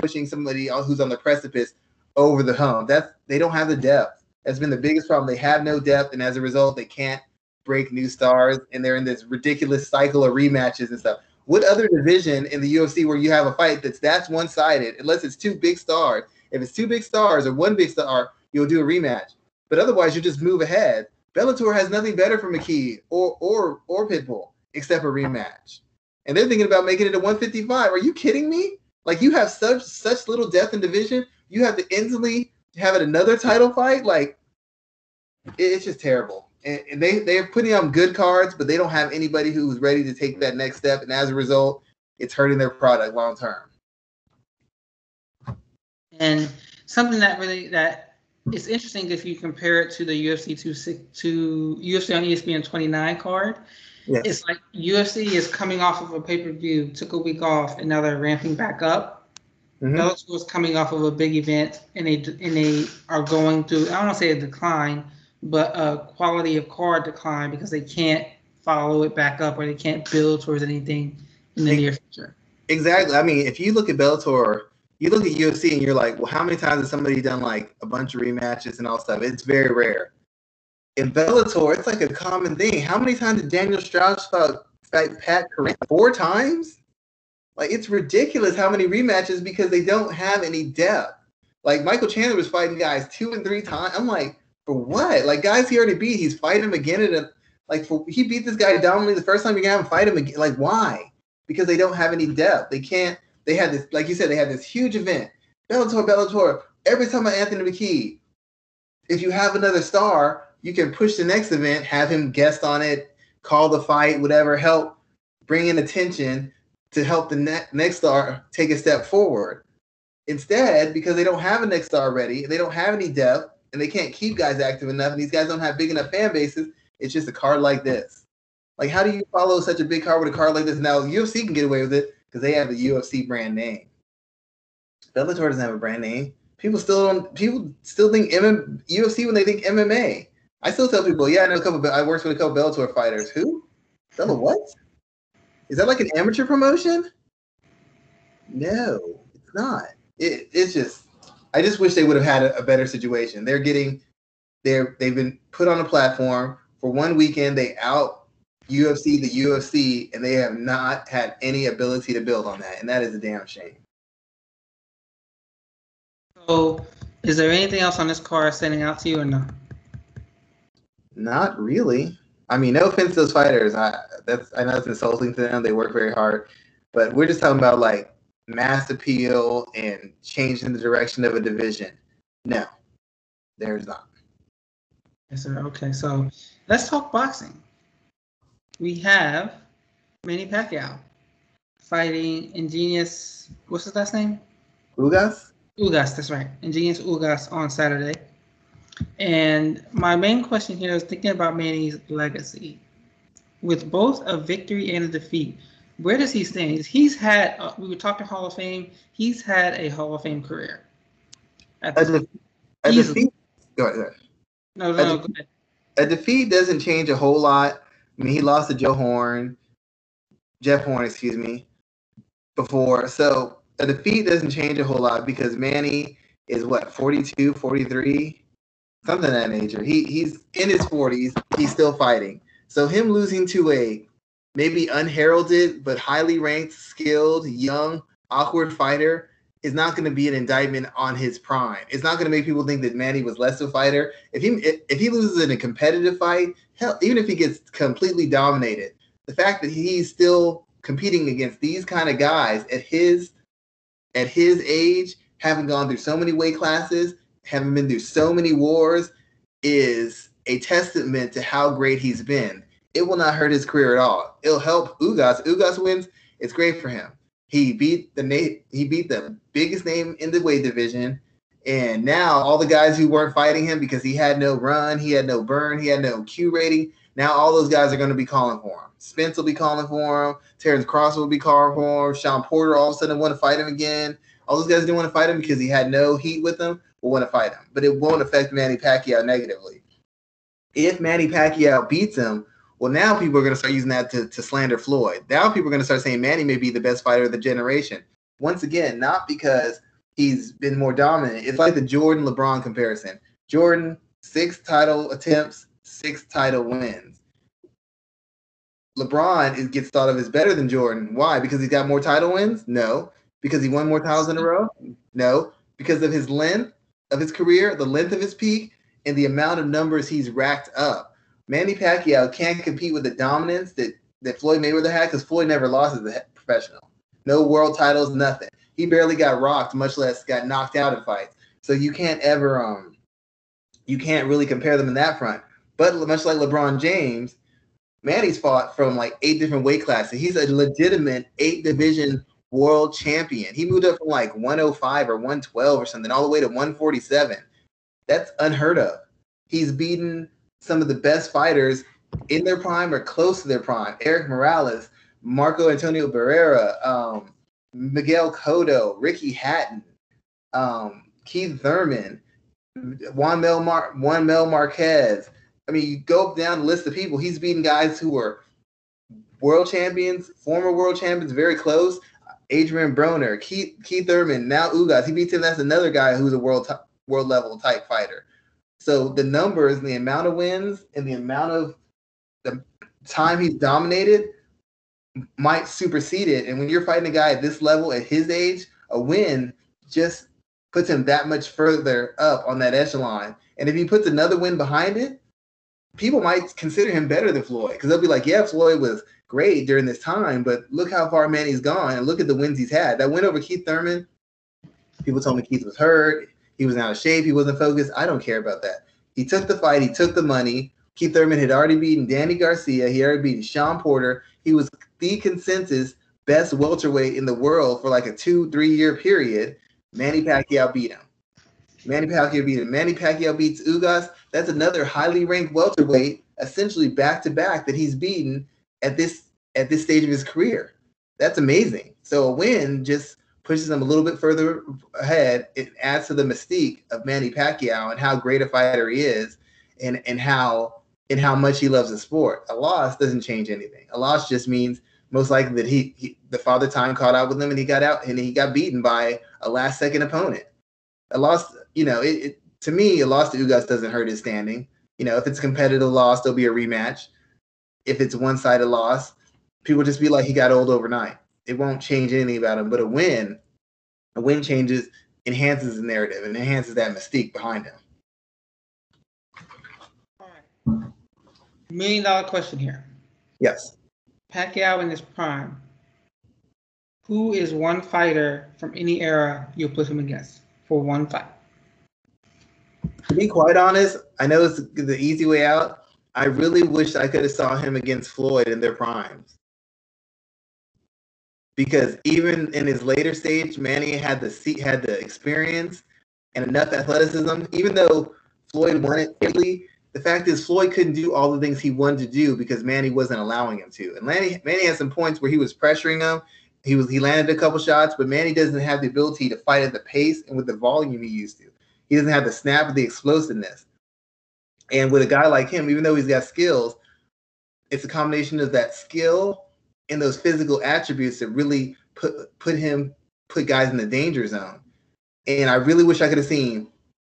pushing somebody who's on the precipice over the hump. That's they don't have the depth. That's been the biggest problem. They have no depth, and as a result, they can't break new stars, and they're in this ridiculous cycle of rematches and stuff. What other division in the UFC where you have a fight that's that's one sided, unless it's two big stars? If it's two big stars or one big star, you'll do a rematch. But otherwise, you just move ahead. Bellator has nothing better for McKee or or or Pitbull except a rematch, and they're thinking about making it a 155. Are you kidding me? Like you have such such little depth in division, you have to instantly have it another title fight. Like it's just terrible and they they're putting on good cards, but they don't have anybody who's ready to take that next step, and as a result, it's hurting their product long term. And something that really that is interesting if you compare it to the UFC two to UFC on ESPN 29 card. Yes. It's like UFC is coming off of a pay per view, took a week off, and now they're ramping back up. Mm-hmm. Bellator is coming off of a big event, and they and they are going through I don't want to say a decline, but a quality of card decline because they can't follow it back up or they can't build towards anything in the near future. Exactly. I mean, if you look at Bellator, you look at UFC and you're like, well, how many times has somebody done like a bunch of rematches and all stuff? It's very rare. In Bellator, it's like a common thing. How many times did Daniel Straus fight Pat Curran? Four times? Like it's ridiculous how many rematches because they don't have any depth. Like Michael Chandler was fighting guys two and three times. I'm like, for what? Like guys he already beat, he's fighting him again and like for he beat this guy dominantly the first time you're have him fight him again. Like why? Because they don't have any depth. They can't. They had this, like you said, they had this huge event. Bellator, Bellator. Every time I Anthony McKee, if you have another star, you can push the next event, have him guest on it, call the fight, whatever, help bring in attention to help the ne- next star take a step forward. Instead, because they don't have a next star ready, they don't have any depth, and they can't keep guys active enough, and these guys don't have big enough fan bases. It's just a card like this. Like, how do you follow such a big card with a card like this? Now, UFC can get away with it because they have a UFC brand name. Bellator doesn't have a brand name. People still don't. People still think MM, UFC when they think MMA. I still tell people, yeah, I know a couple. I worked with a couple Bellator fighters. Who? Bella what? Is that like an amateur promotion? No, it's not. It, it's just I just wish they would have had a, a better situation. They're getting, they're they've been put on a platform for one weekend. They out UFC the UFC, and they have not had any ability to build on that, and that is a damn shame. So, is there anything else on this card standing out to you, or no? Not really. I mean, no offense to those fighters. I that's I know it's insulting to them. They work very hard, but we're just talking about like mass appeal and changing the direction of a division. No, there's not. Yes, sir. Okay, so let's talk boxing. We have Manny Pacquiao fighting Ingenious. What's his last name? Ugas. Ugas, that's right. Ingenious Ugas on Saturday. And my main question here is thinking about Manny's legacy. With both a victory and a defeat, where does he stand? He's had, uh, we were talking Hall of Fame, he's had a Hall of Fame career. At a, a defeat, go ahead. No, no, a, no, go ahead. A defeat doesn't change a whole lot. I mean, he lost to Joe Horn, Jeff Horn, excuse me, before. So a defeat doesn't change a whole lot because Manny is what, 42, 43? something of that nature. He he's in his forties. He's still fighting. So him losing to a maybe unheralded but highly ranked, skilled, young, awkward fighter is not going to be an indictment on his prime. It's not going to make people think that Manny was less of a fighter. If he if he loses in a competitive fight, hell, even if he gets completely dominated, the fact that he's still competing against these kind of guys at his at his age, having gone through so many weight classes, having been through so many wars, is a testament to how great he's been. It will not hurt his career at all. It'll help Ugas. Ugas wins. It's great for him. He beat the he beat the biggest name in the weight division, and now all the guys who weren't fighting him because he had no run, he had no burn, he had no Q rating. Now all those guys are going to be calling for him. Spence will be calling for him. Terrence Cross will be calling for him. Sean Porter all of a sudden want to fight him again. All those guys didn't want to fight him because he had no heat with them. Will want to fight him, but it won't affect Manny Pacquiao negatively. If Manny Pacquiao beats him, well, now people are going to start using that to, to slander Floyd. Now people are going to start saying Manny may be the best fighter of the generation. Once again, not because he's been more dominant. It's like the Jordan LeBron comparison. Jordan, six title attempts, six title wins. LeBron is, gets thought of as better than Jordan. Why? Because he's got more title wins? No. Because he won more titles in a row? No. Because of his length of his career, the length of his peak, and the amount of numbers he's racked up. Manny Pacquiao can't compete with the dominance that, that Floyd Mayweather had because Floyd never lost as a professional. No world titles, nothing. He barely got rocked, much less got knocked out in fights. So you can't ever um you can't really compare them in that front. But much like LeBron James, Manny's fought from like eight different weight classes. He's a legitimate eight division world champion. He moved up from like 105 or 112 or something all the way to 147. That's unheard of. He's beaten some of the best fighters in their prime or close to their prime. Erik Morales, Marco Antonio Barrera, um, Miguel Cotto, Ricky Hatton, um, Keith Thurman, Juan Mel, Mar- Juan Mel Marquez. I mean, you go down the list of people. He's beaten guys who were world champions, former world champions, very close. Adrian Broner, Keith, Keith Thurman, now Ugas. He beats him. That's another guy who's a world t- world level type fighter. So the numbers and the amount of wins and the amount of the time he's dominated might supersede it. And when you're fighting a guy at this level at his age, a win just puts him that much further up on that echelon. And if he puts another win behind it, people might consider him better than Floyd because they'll be like, yeah, Floyd was great during this time, but look how far Manny's gone and look at the wins he's had. That win over Keith Thurman, people told me Keith was hurt. He was out of shape. He wasn't focused. I don't care about that. He took the fight. He took the money. Keith Thurman had already beaten Danny Garcia. He already beaten Sean Porter. He was the consensus best welterweight in the world for like a two, three year period. Manny Pacquiao beat him. Manny Pacquiao beat him. Manny Pacquiao beats Ugas. That's another highly ranked welterweight, essentially back to back that he's beaten at this at this stage of his career. That's amazing. So a win just pushes him a little bit further ahead. It adds to the mystique of Manny Pacquiao and how great a fighter he is, and and how and how much he loves the sport. A loss doesn't change anything. A loss just means most likely that he, he the father time caught out with him and he got out and he got beaten by a last second opponent. A loss, you know, it, it to me, a loss to Ugas doesn't hurt his standing. You know, if it's a competitive loss, there'll be a rematch. If it's one sided loss, people just be like he got old overnight it won't change anything about him. But a win, a win changes, enhances the narrative and enhances that mystique behind him. All right. Million dollar question here. Yes. Pacquiao in his prime. Who is one fighter from any era you'll put him against for one fight? To be quite honest, I know it's the easy way out. I really wish I could have saw him against Floyd in their primes because even in his later stage, Manny had the seat, had the experience and enough athleticism. Even though Floyd won it the fact is Floyd couldn't do all the things he wanted to do because Manny wasn't allowing him to. And Manny, Manny had some points where he was pressuring him. He was he landed a couple shots, but Manny doesn't have the ability to fight at the pace and with the volume he used to. He doesn't have the snap or the explosiveness. And with a guy like him, even though he's got skills, it's a combination of that skill and those physical attributes that really put put him put guys in the danger zone. And I really wish I could have seen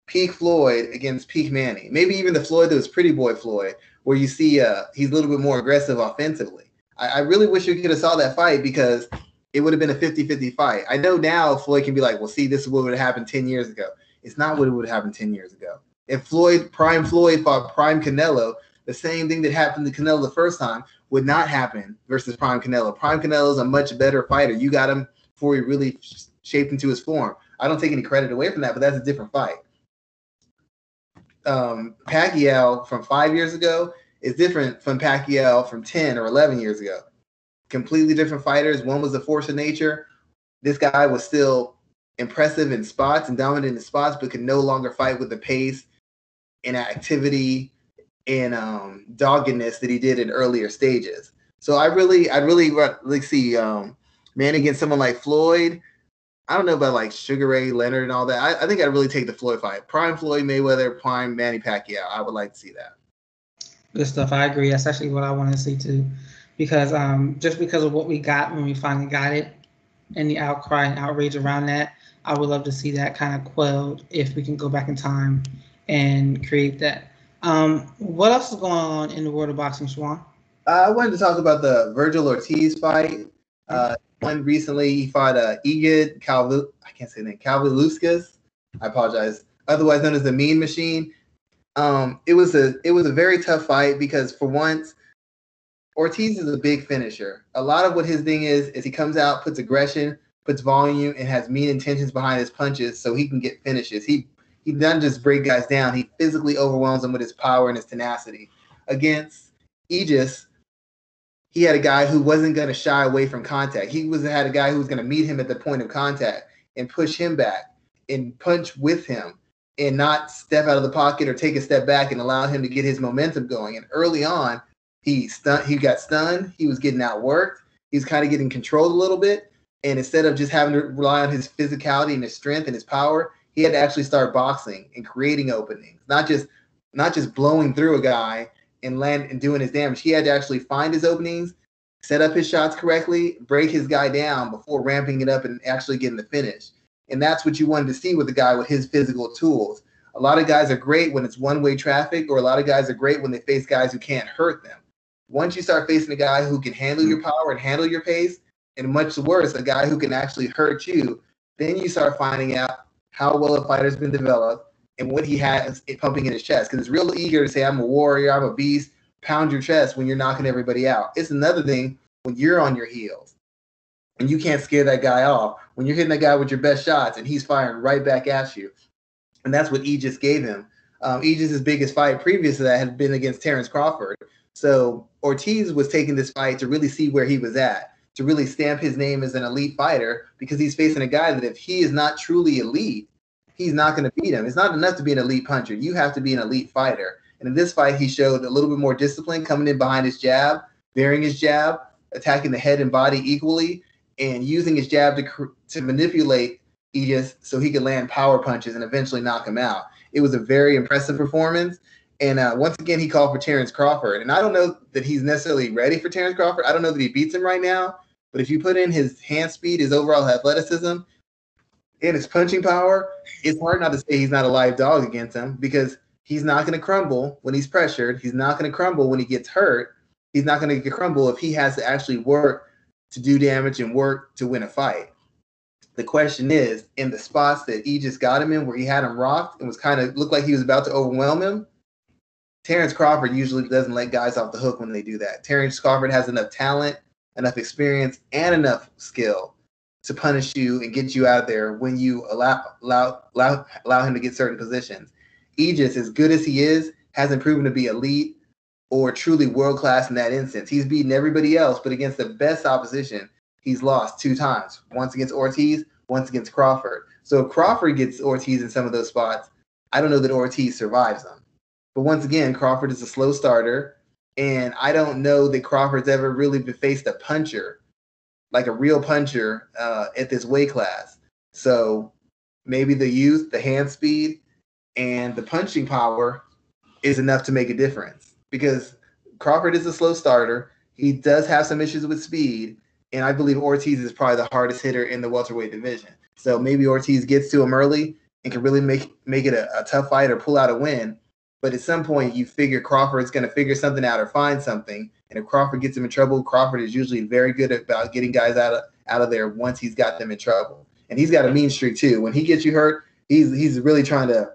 peak Floyd against peak Manny. Maybe even the Floyd that was Pretty Boy Floyd, where you see uh, he's a little bit more aggressive offensively. I, I really wish we could have saw that fight because it would have been a 50-50 fight. I know now Floyd can be like, well, see, this is what would have happened 10 years ago. It's not what it would have happened 10 years ago. If Floyd, prime Floyd fought prime Canelo, the same thing that happened to Canelo the first time would not happen versus prime Canelo. Prime Canelo is a much better fighter. You got him before he really shaped into his form. I don't take any credit away from that, but that's a different fight. Um, Pacquiao from five years ago is different from Pacquiao from 10 or 11 years ago. Completely different fighters. One was a force of nature. This guy was still impressive in spots and dominant in spots, but could no longer fight with the pace and activity and um, doggedness that he did in earlier stages. So I really, I'd really like see um, man against someone like Floyd. I don't know about like Sugar Ray Leonard and all that. I, I think I'd really take the Floyd fight. Prime Floyd Mayweather, prime Manny Pacquiao. I would like to see that. Good stuff. I agree. That's actually what I want to see too, because um, just because of what we got when we finally got it, and the outcry and outrage around that, I would love to see that kind of quelled if we can go back in time and create that. Um, what else is going on in the world of boxing, Shawan? Uh, I wanted to talk about the Vergil Ortiz fight. Uh, one recently, he fought uh, Egid Calvi- I can't say the name, Calviluskas. I apologize. Otherwise known as the Mean Machine. Um, it was a it was a very tough fight because for once, Ortiz is a big finisher. A lot of what his thing is is he comes out, puts aggression, puts volume, and has mean intentions behind his punches, so he can get finishes. He he doesn't just break guys down; he physically overwhelms them with his power and his tenacity. Against Egis, he had a guy who wasn't going to shy away from contact. He was had a guy who was going to meet him at the point of contact and push him back and punch with him and not step out of the pocket or take a step back and allow him to get his momentum going. And early on, he stun he got stunned. He was getting outworked. He was kind of getting controlled a little bit. And instead of just having to rely on his physicality and his strength and his power, he had to actually start boxing and creating openings, not just not just blowing through a guy and land and doing his damage. He had to actually find his openings, set up his shots correctly, break his guy down before ramping it up and actually getting the finish. And that's what you wanted to see with a guy with his physical tools. A lot of guys are great when it's one-way traffic, or a lot of guys are great when they face guys who can't hurt them. Once you start facing a guy who can handle your mm. power and handle your pace, and much worse, a guy who can actually hurt you, then you start finding out how well a fighter's been developed and what he has pumping in his chest. Because it's real eager to say, I'm a warrior, I'm a beast, pound your chest when you're knocking everybody out. It's another thing when you're on your heels and you can't scare that guy off. When you're hitting that guy with your best shots and he's firing right back at you. And that's what Egis gave him. Um, Egis' biggest fight previous to that had been against Terrence Crawford. So Ortiz was taking this fight to really see where he was at, to really stamp his name as an elite fighter because he's facing a guy that if he is not truly elite, he's not going to beat him. It's not enough to be an elite puncher. You have to be an elite fighter. And in this fight, he showed a little bit more discipline, coming in behind his jab, varying his jab, attacking the head and body equally, and using his jab to to manipulate Egis so he could land power punches and eventually knock him out. It was a very impressive performance. And uh, once again, he called for Terrence Crawford. And I don't know that he's necessarily ready for Terrence Crawford. I don't know that he beats him right now. But if you put in his hand speed, his overall athleticism, and his punching power, it's hard not to say he's not a live dog against him because he's not going to crumble when he's pressured. He's not going to crumble when he gets hurt. He's not going to crumble if he has to actually work to do damage and work to win a fight. The question is, in the spots that Egis got him in, where he had him rocked and was kind of looked like he was about to overwhelm him, Terrence Crawford usually doesn't let guys off the hook when they do that. Terrence Crawford has enough talent, enough experience, and enough skill to punish you and get you out there when you allow allow allow, allow him to get certain positions. Egis, as good as he is, hasn't proven to be elite or truly world class in that instance. He's beaten everybody else, but against the best opposition, he's lost two times. Once against Ortiz, once against Crawford. So if Crawford gets Ortiz in some of those spots, I don't know that Ortiz survives them. But once again, Crawford is a slow starter, and I don't know that Crawford's ever really faced a puncher like a real puncher uh, at this weight class. So maybe the youth, the hand speed, and the punching power is enough to make a difference because Crawford is a slow starter. He does have some issues with speed, and I believe Ortiz is probably the hardest hitter in the welterweight division. So maybe Ortiz gets to him early and can really make make it a, a tough fight or pull out a win. But at some point, you figure Crawford's going to figure something out or find something. And if Crawford gets him in trouble, Crawford is usually very good about getting guys out of out of there once he's got them in trouble. And he's got a mean streak too. When he gets you hurt, he's he's really trying to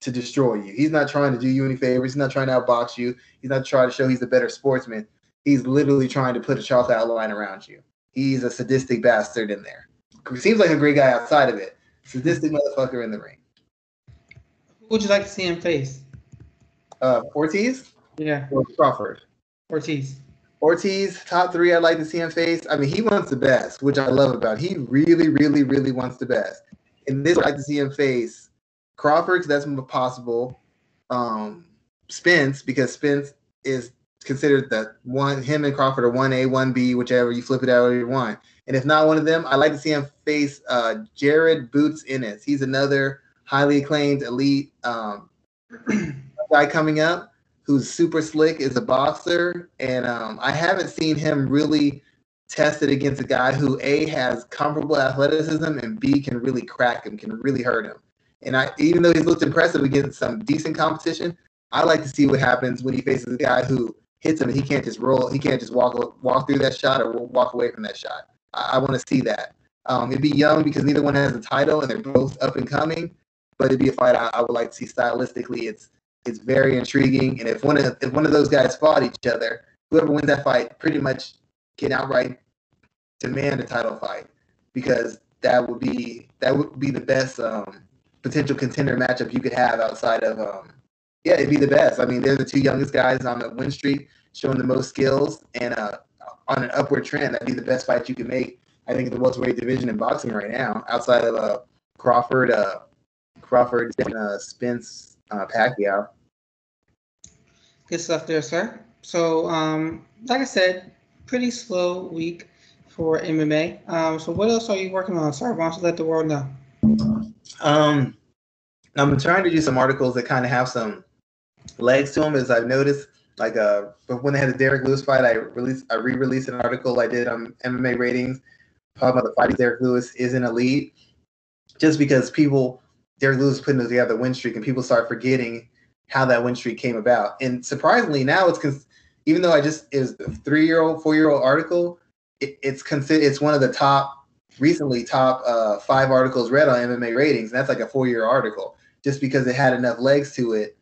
to destroy you. He's not trying to do you any favors. He's not trying to outbox you. He's not trying to show he's a better sportsman. He's literally trying to put a chalk outline around you. He's a sadistic bastard in there. He seems like a great guy outside of it. Sadistic motherfucker in the ring. Who would you like to see him face? Uh, Ortiz Yeah, or Crawford? Ortiz. Ortiz, top three, I'd like to see him face. I mean, he wants the best, which I love about. He really, really, really wants the best. And this, I'd like to see him face Crawford, 'cause that's possible. Um, Spence, because Spence is considered the one. Him and Crawford are one A, one B, whichever you flip it out you want. And if not one of them, I'd like to see him face uh, Jaron Boots Ennis. He's another highly acclaimed elite um, *clears throat* guy coming up who's super slick, is a boxer, and um, I haven't seen him really tested against a guy who a has comparable athleticism and b can really crack him, can really hurt him. And I, even though he's looked impressive against some decent competition, I like to see what happens when he faces a guy who hits him and he can't just roll, he can't just walk walk through that shot or walk away from that shot. I, I want to see that. Um, it'd be young because neither one has a title and they're both up and coming, but it'd be a fight I, I would like to see stylistically. It's it's very intriguing. And if one of if one of those guys fought each other, whoever wins that fight pretty much can outright demand a title fight because that would be that would be the best um, potential contender matchup you could have outside of um, yeah it'd be the best. I mean they're the two youngest guys on the win streak, showing the most skills and uh, on an upward trend. That'd be the best fight you could make. I think in the welterweight division in boxing right now, outside of uh, Crawford, uh, Crawford, and uh, Spence, uh, Pacquiao. Good stuff there, sir. So, um, like I said, pretty slow week for MMA. Um, so what else are you working on, sir? Why don't you let the world know? Um, I'm trying to do some articles that kind of have some legs to them, as I've noticed. Like, uh, but when they had the Derrick Lewis fight, I released, I re-released an article I did on MMA ratings, talking about the fight. Derrick Lewis is an elite, just because people, Derrick Lewis putting together the win streak, and people start forgetting how that win streak came about. And surprisingly, now it's cons- even though I just is a three-year-old, four-year-old article, it, it's considered it's one of the top recently top uh, five articles read on MMA ratings. And that's like a four-year article, just because it had enough legs to it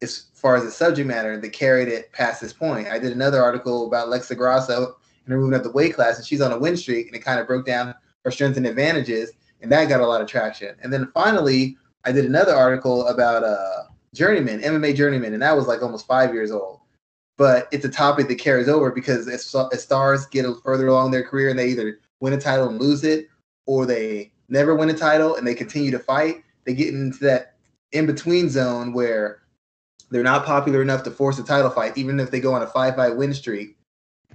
as far as the subject matter that carried it past this point. I did another article about Lexa Grasso and her moving up the weight class, and she's on a win streak, and it kind of broke down her strengths and advantages, and that got a lot of traction. And then finally, I did another article about uh, journeyman, MMA journeyman, and that was like almost five years old. But it's a topic that carries over because as, as stars get further along their career and they either win a title and lose it, or they never win a title and they continue to fight, they get into that in between zone where they're not popular enough to force a title fight, even if they go on a five fight win streak,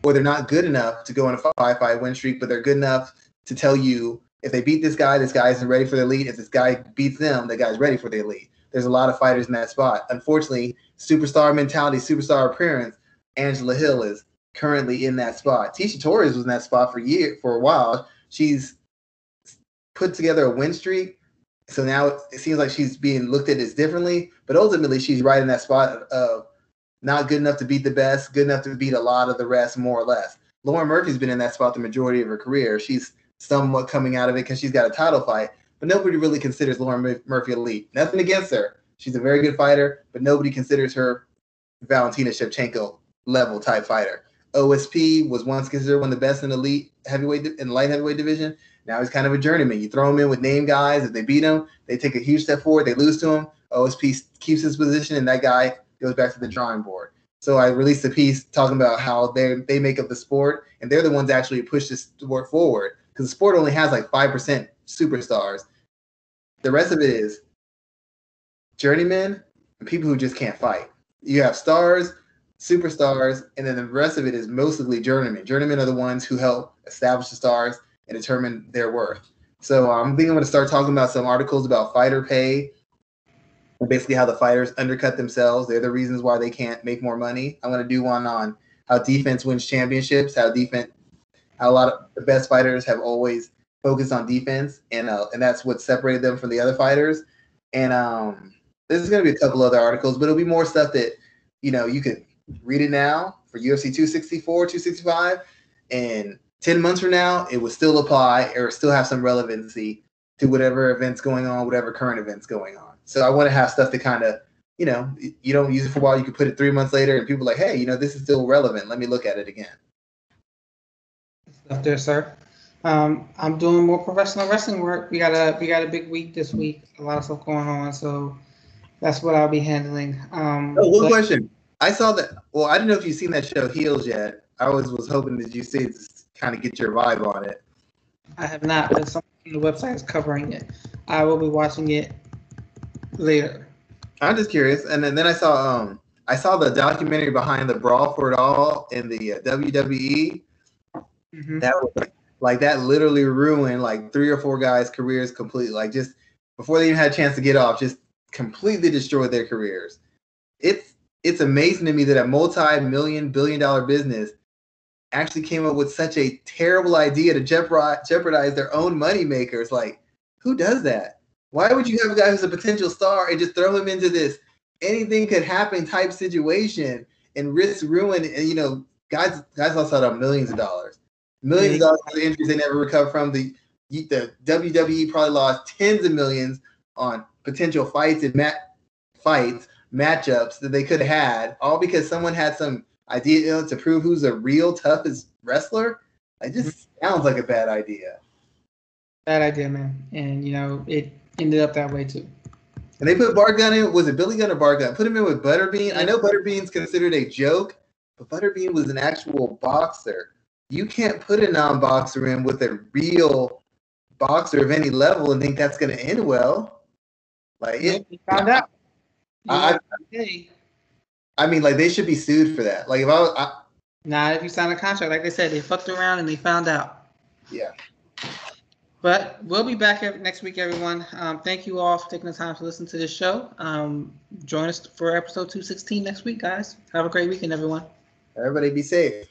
or they're not good enough to go on a five fight win streak, but they're good enough to tell you if they beat this guy, this guy isn't ready for the elite. If this guy beats them, the guy's ready for the elite there's a lot of fighters in that spot. Unfortunately, superstar mentality, superstar appearance, Angela Hill is currently in that spot. Tecia Torres was in that spot for year for a while. She's put together a win streak, so now it, it seems like she's being looked at as differently. But ultimately, she's right in that spot of not good enough to beat the best, good enough to beat a lot of the rest, more or less. Lauren Murphy's been in that spot the majority of her career. She's somewhat coming out of it because she's got a title fight, but nobody really considers Lauren Murphy elite. Nothing against her. She's a very good fighter, but nobody considers her Valentina Shevchenko level type fighter. OSP was once considered one of the best in elite heavyweight in light heavyweight division. Now he's kind of a journeyman. You throw him in with name guys. If they beat him, they take a huge step forward. They lose to him. OSP keeps his position, and that guy goes back to the drawing board. So I released a piece talking about how they they make up the sport, and they're the ones actually push this sport forward because the sport only has like five percent superstars, the rest of it is journeymen and people who just can't fight. You have stars, superstars, and then the rest of it is mostly journeymen. Journeymen are the ones who help establish the stars and determine their worth. So um, I'm thinking I'm going to start talking about some articles about fighter pay and basically how the fighters undercut themselves. They're the reasons why they can't make more money. I'm going to do one on how defense wins championships, how defense, a lot of the best fighters have always focused on defense, and uh, and that's what separated them from the other fighters. And um, there's going to be a couple other articles, but it'll be more stuff that you know you could read it now for UFC 264, 265, and 10 months from now, it will still apply or still have some relevancy to whatever events going on, whatever current events going on. So I want to have stuff to kind of, you know, you don't use it for a while, you can put it three months later, and people like, hey, you know, this is still relevant. Let me look at it again. Stuff there, sir. Um, I'm doing more professional wrestling work. We got a we got a big week this week. A lot of stuff going on, so that's what I'll be handling. Um, oh, one question. I saw that. Well, I don't know if you've seen that show Heels yet. I always was hoping that you see to kind of get your vibe on it. I have not, but some the website is covering it. I will be watching it later. I'm just curious, and then, then I saw um I saw the documentary behind the brawl for it all in the uh, WWE. Mhm. That was like that literally ruined like three or four guys' careers completely. Like just before they even had a chance to get off, just completely destroyed their careers. It's it's amazing to me that a multi-million billion dollar business actually came up with such a terrible idea to jeopardize their own money makers. Like, who does that? Why would you have a guy who's a potential star and just throw him into this anything could happen type situation and risk ruin? And you know, guys, guys lost out on millions of dollars, millions of dollars for injuries they never recover from. The the WWE probably lost tens of millions on potential fights and mat fights matchups that they could have had, all because someone had some idea you know, to prove who's a real toughest wrestler. It just mm-hmm. sounds like a bad idea. Bad idea, man. And you know, it ended up that way too. And they put Bart Gunn in. Was it Billy Gunn or Bart Gunn? Put him in with Butterbean. I know Butterbean's considered a joke, but Butterbean was an actual boxer. You can't put a non-boxer in with a real boxer of any level and think that's going to end well. Like it, we found out. I- Hey, I mean, like they should be sued for that. Like if I, was, I Not if you sign a contract. Like they said, they fucked around and they found out. yeah. But we'll be back next week, everyone. Um, thank you all for taking the time to listen to this show. Um, join us for episode 216 next week, guys. Have a great weekend, everyone. Everybody be safe.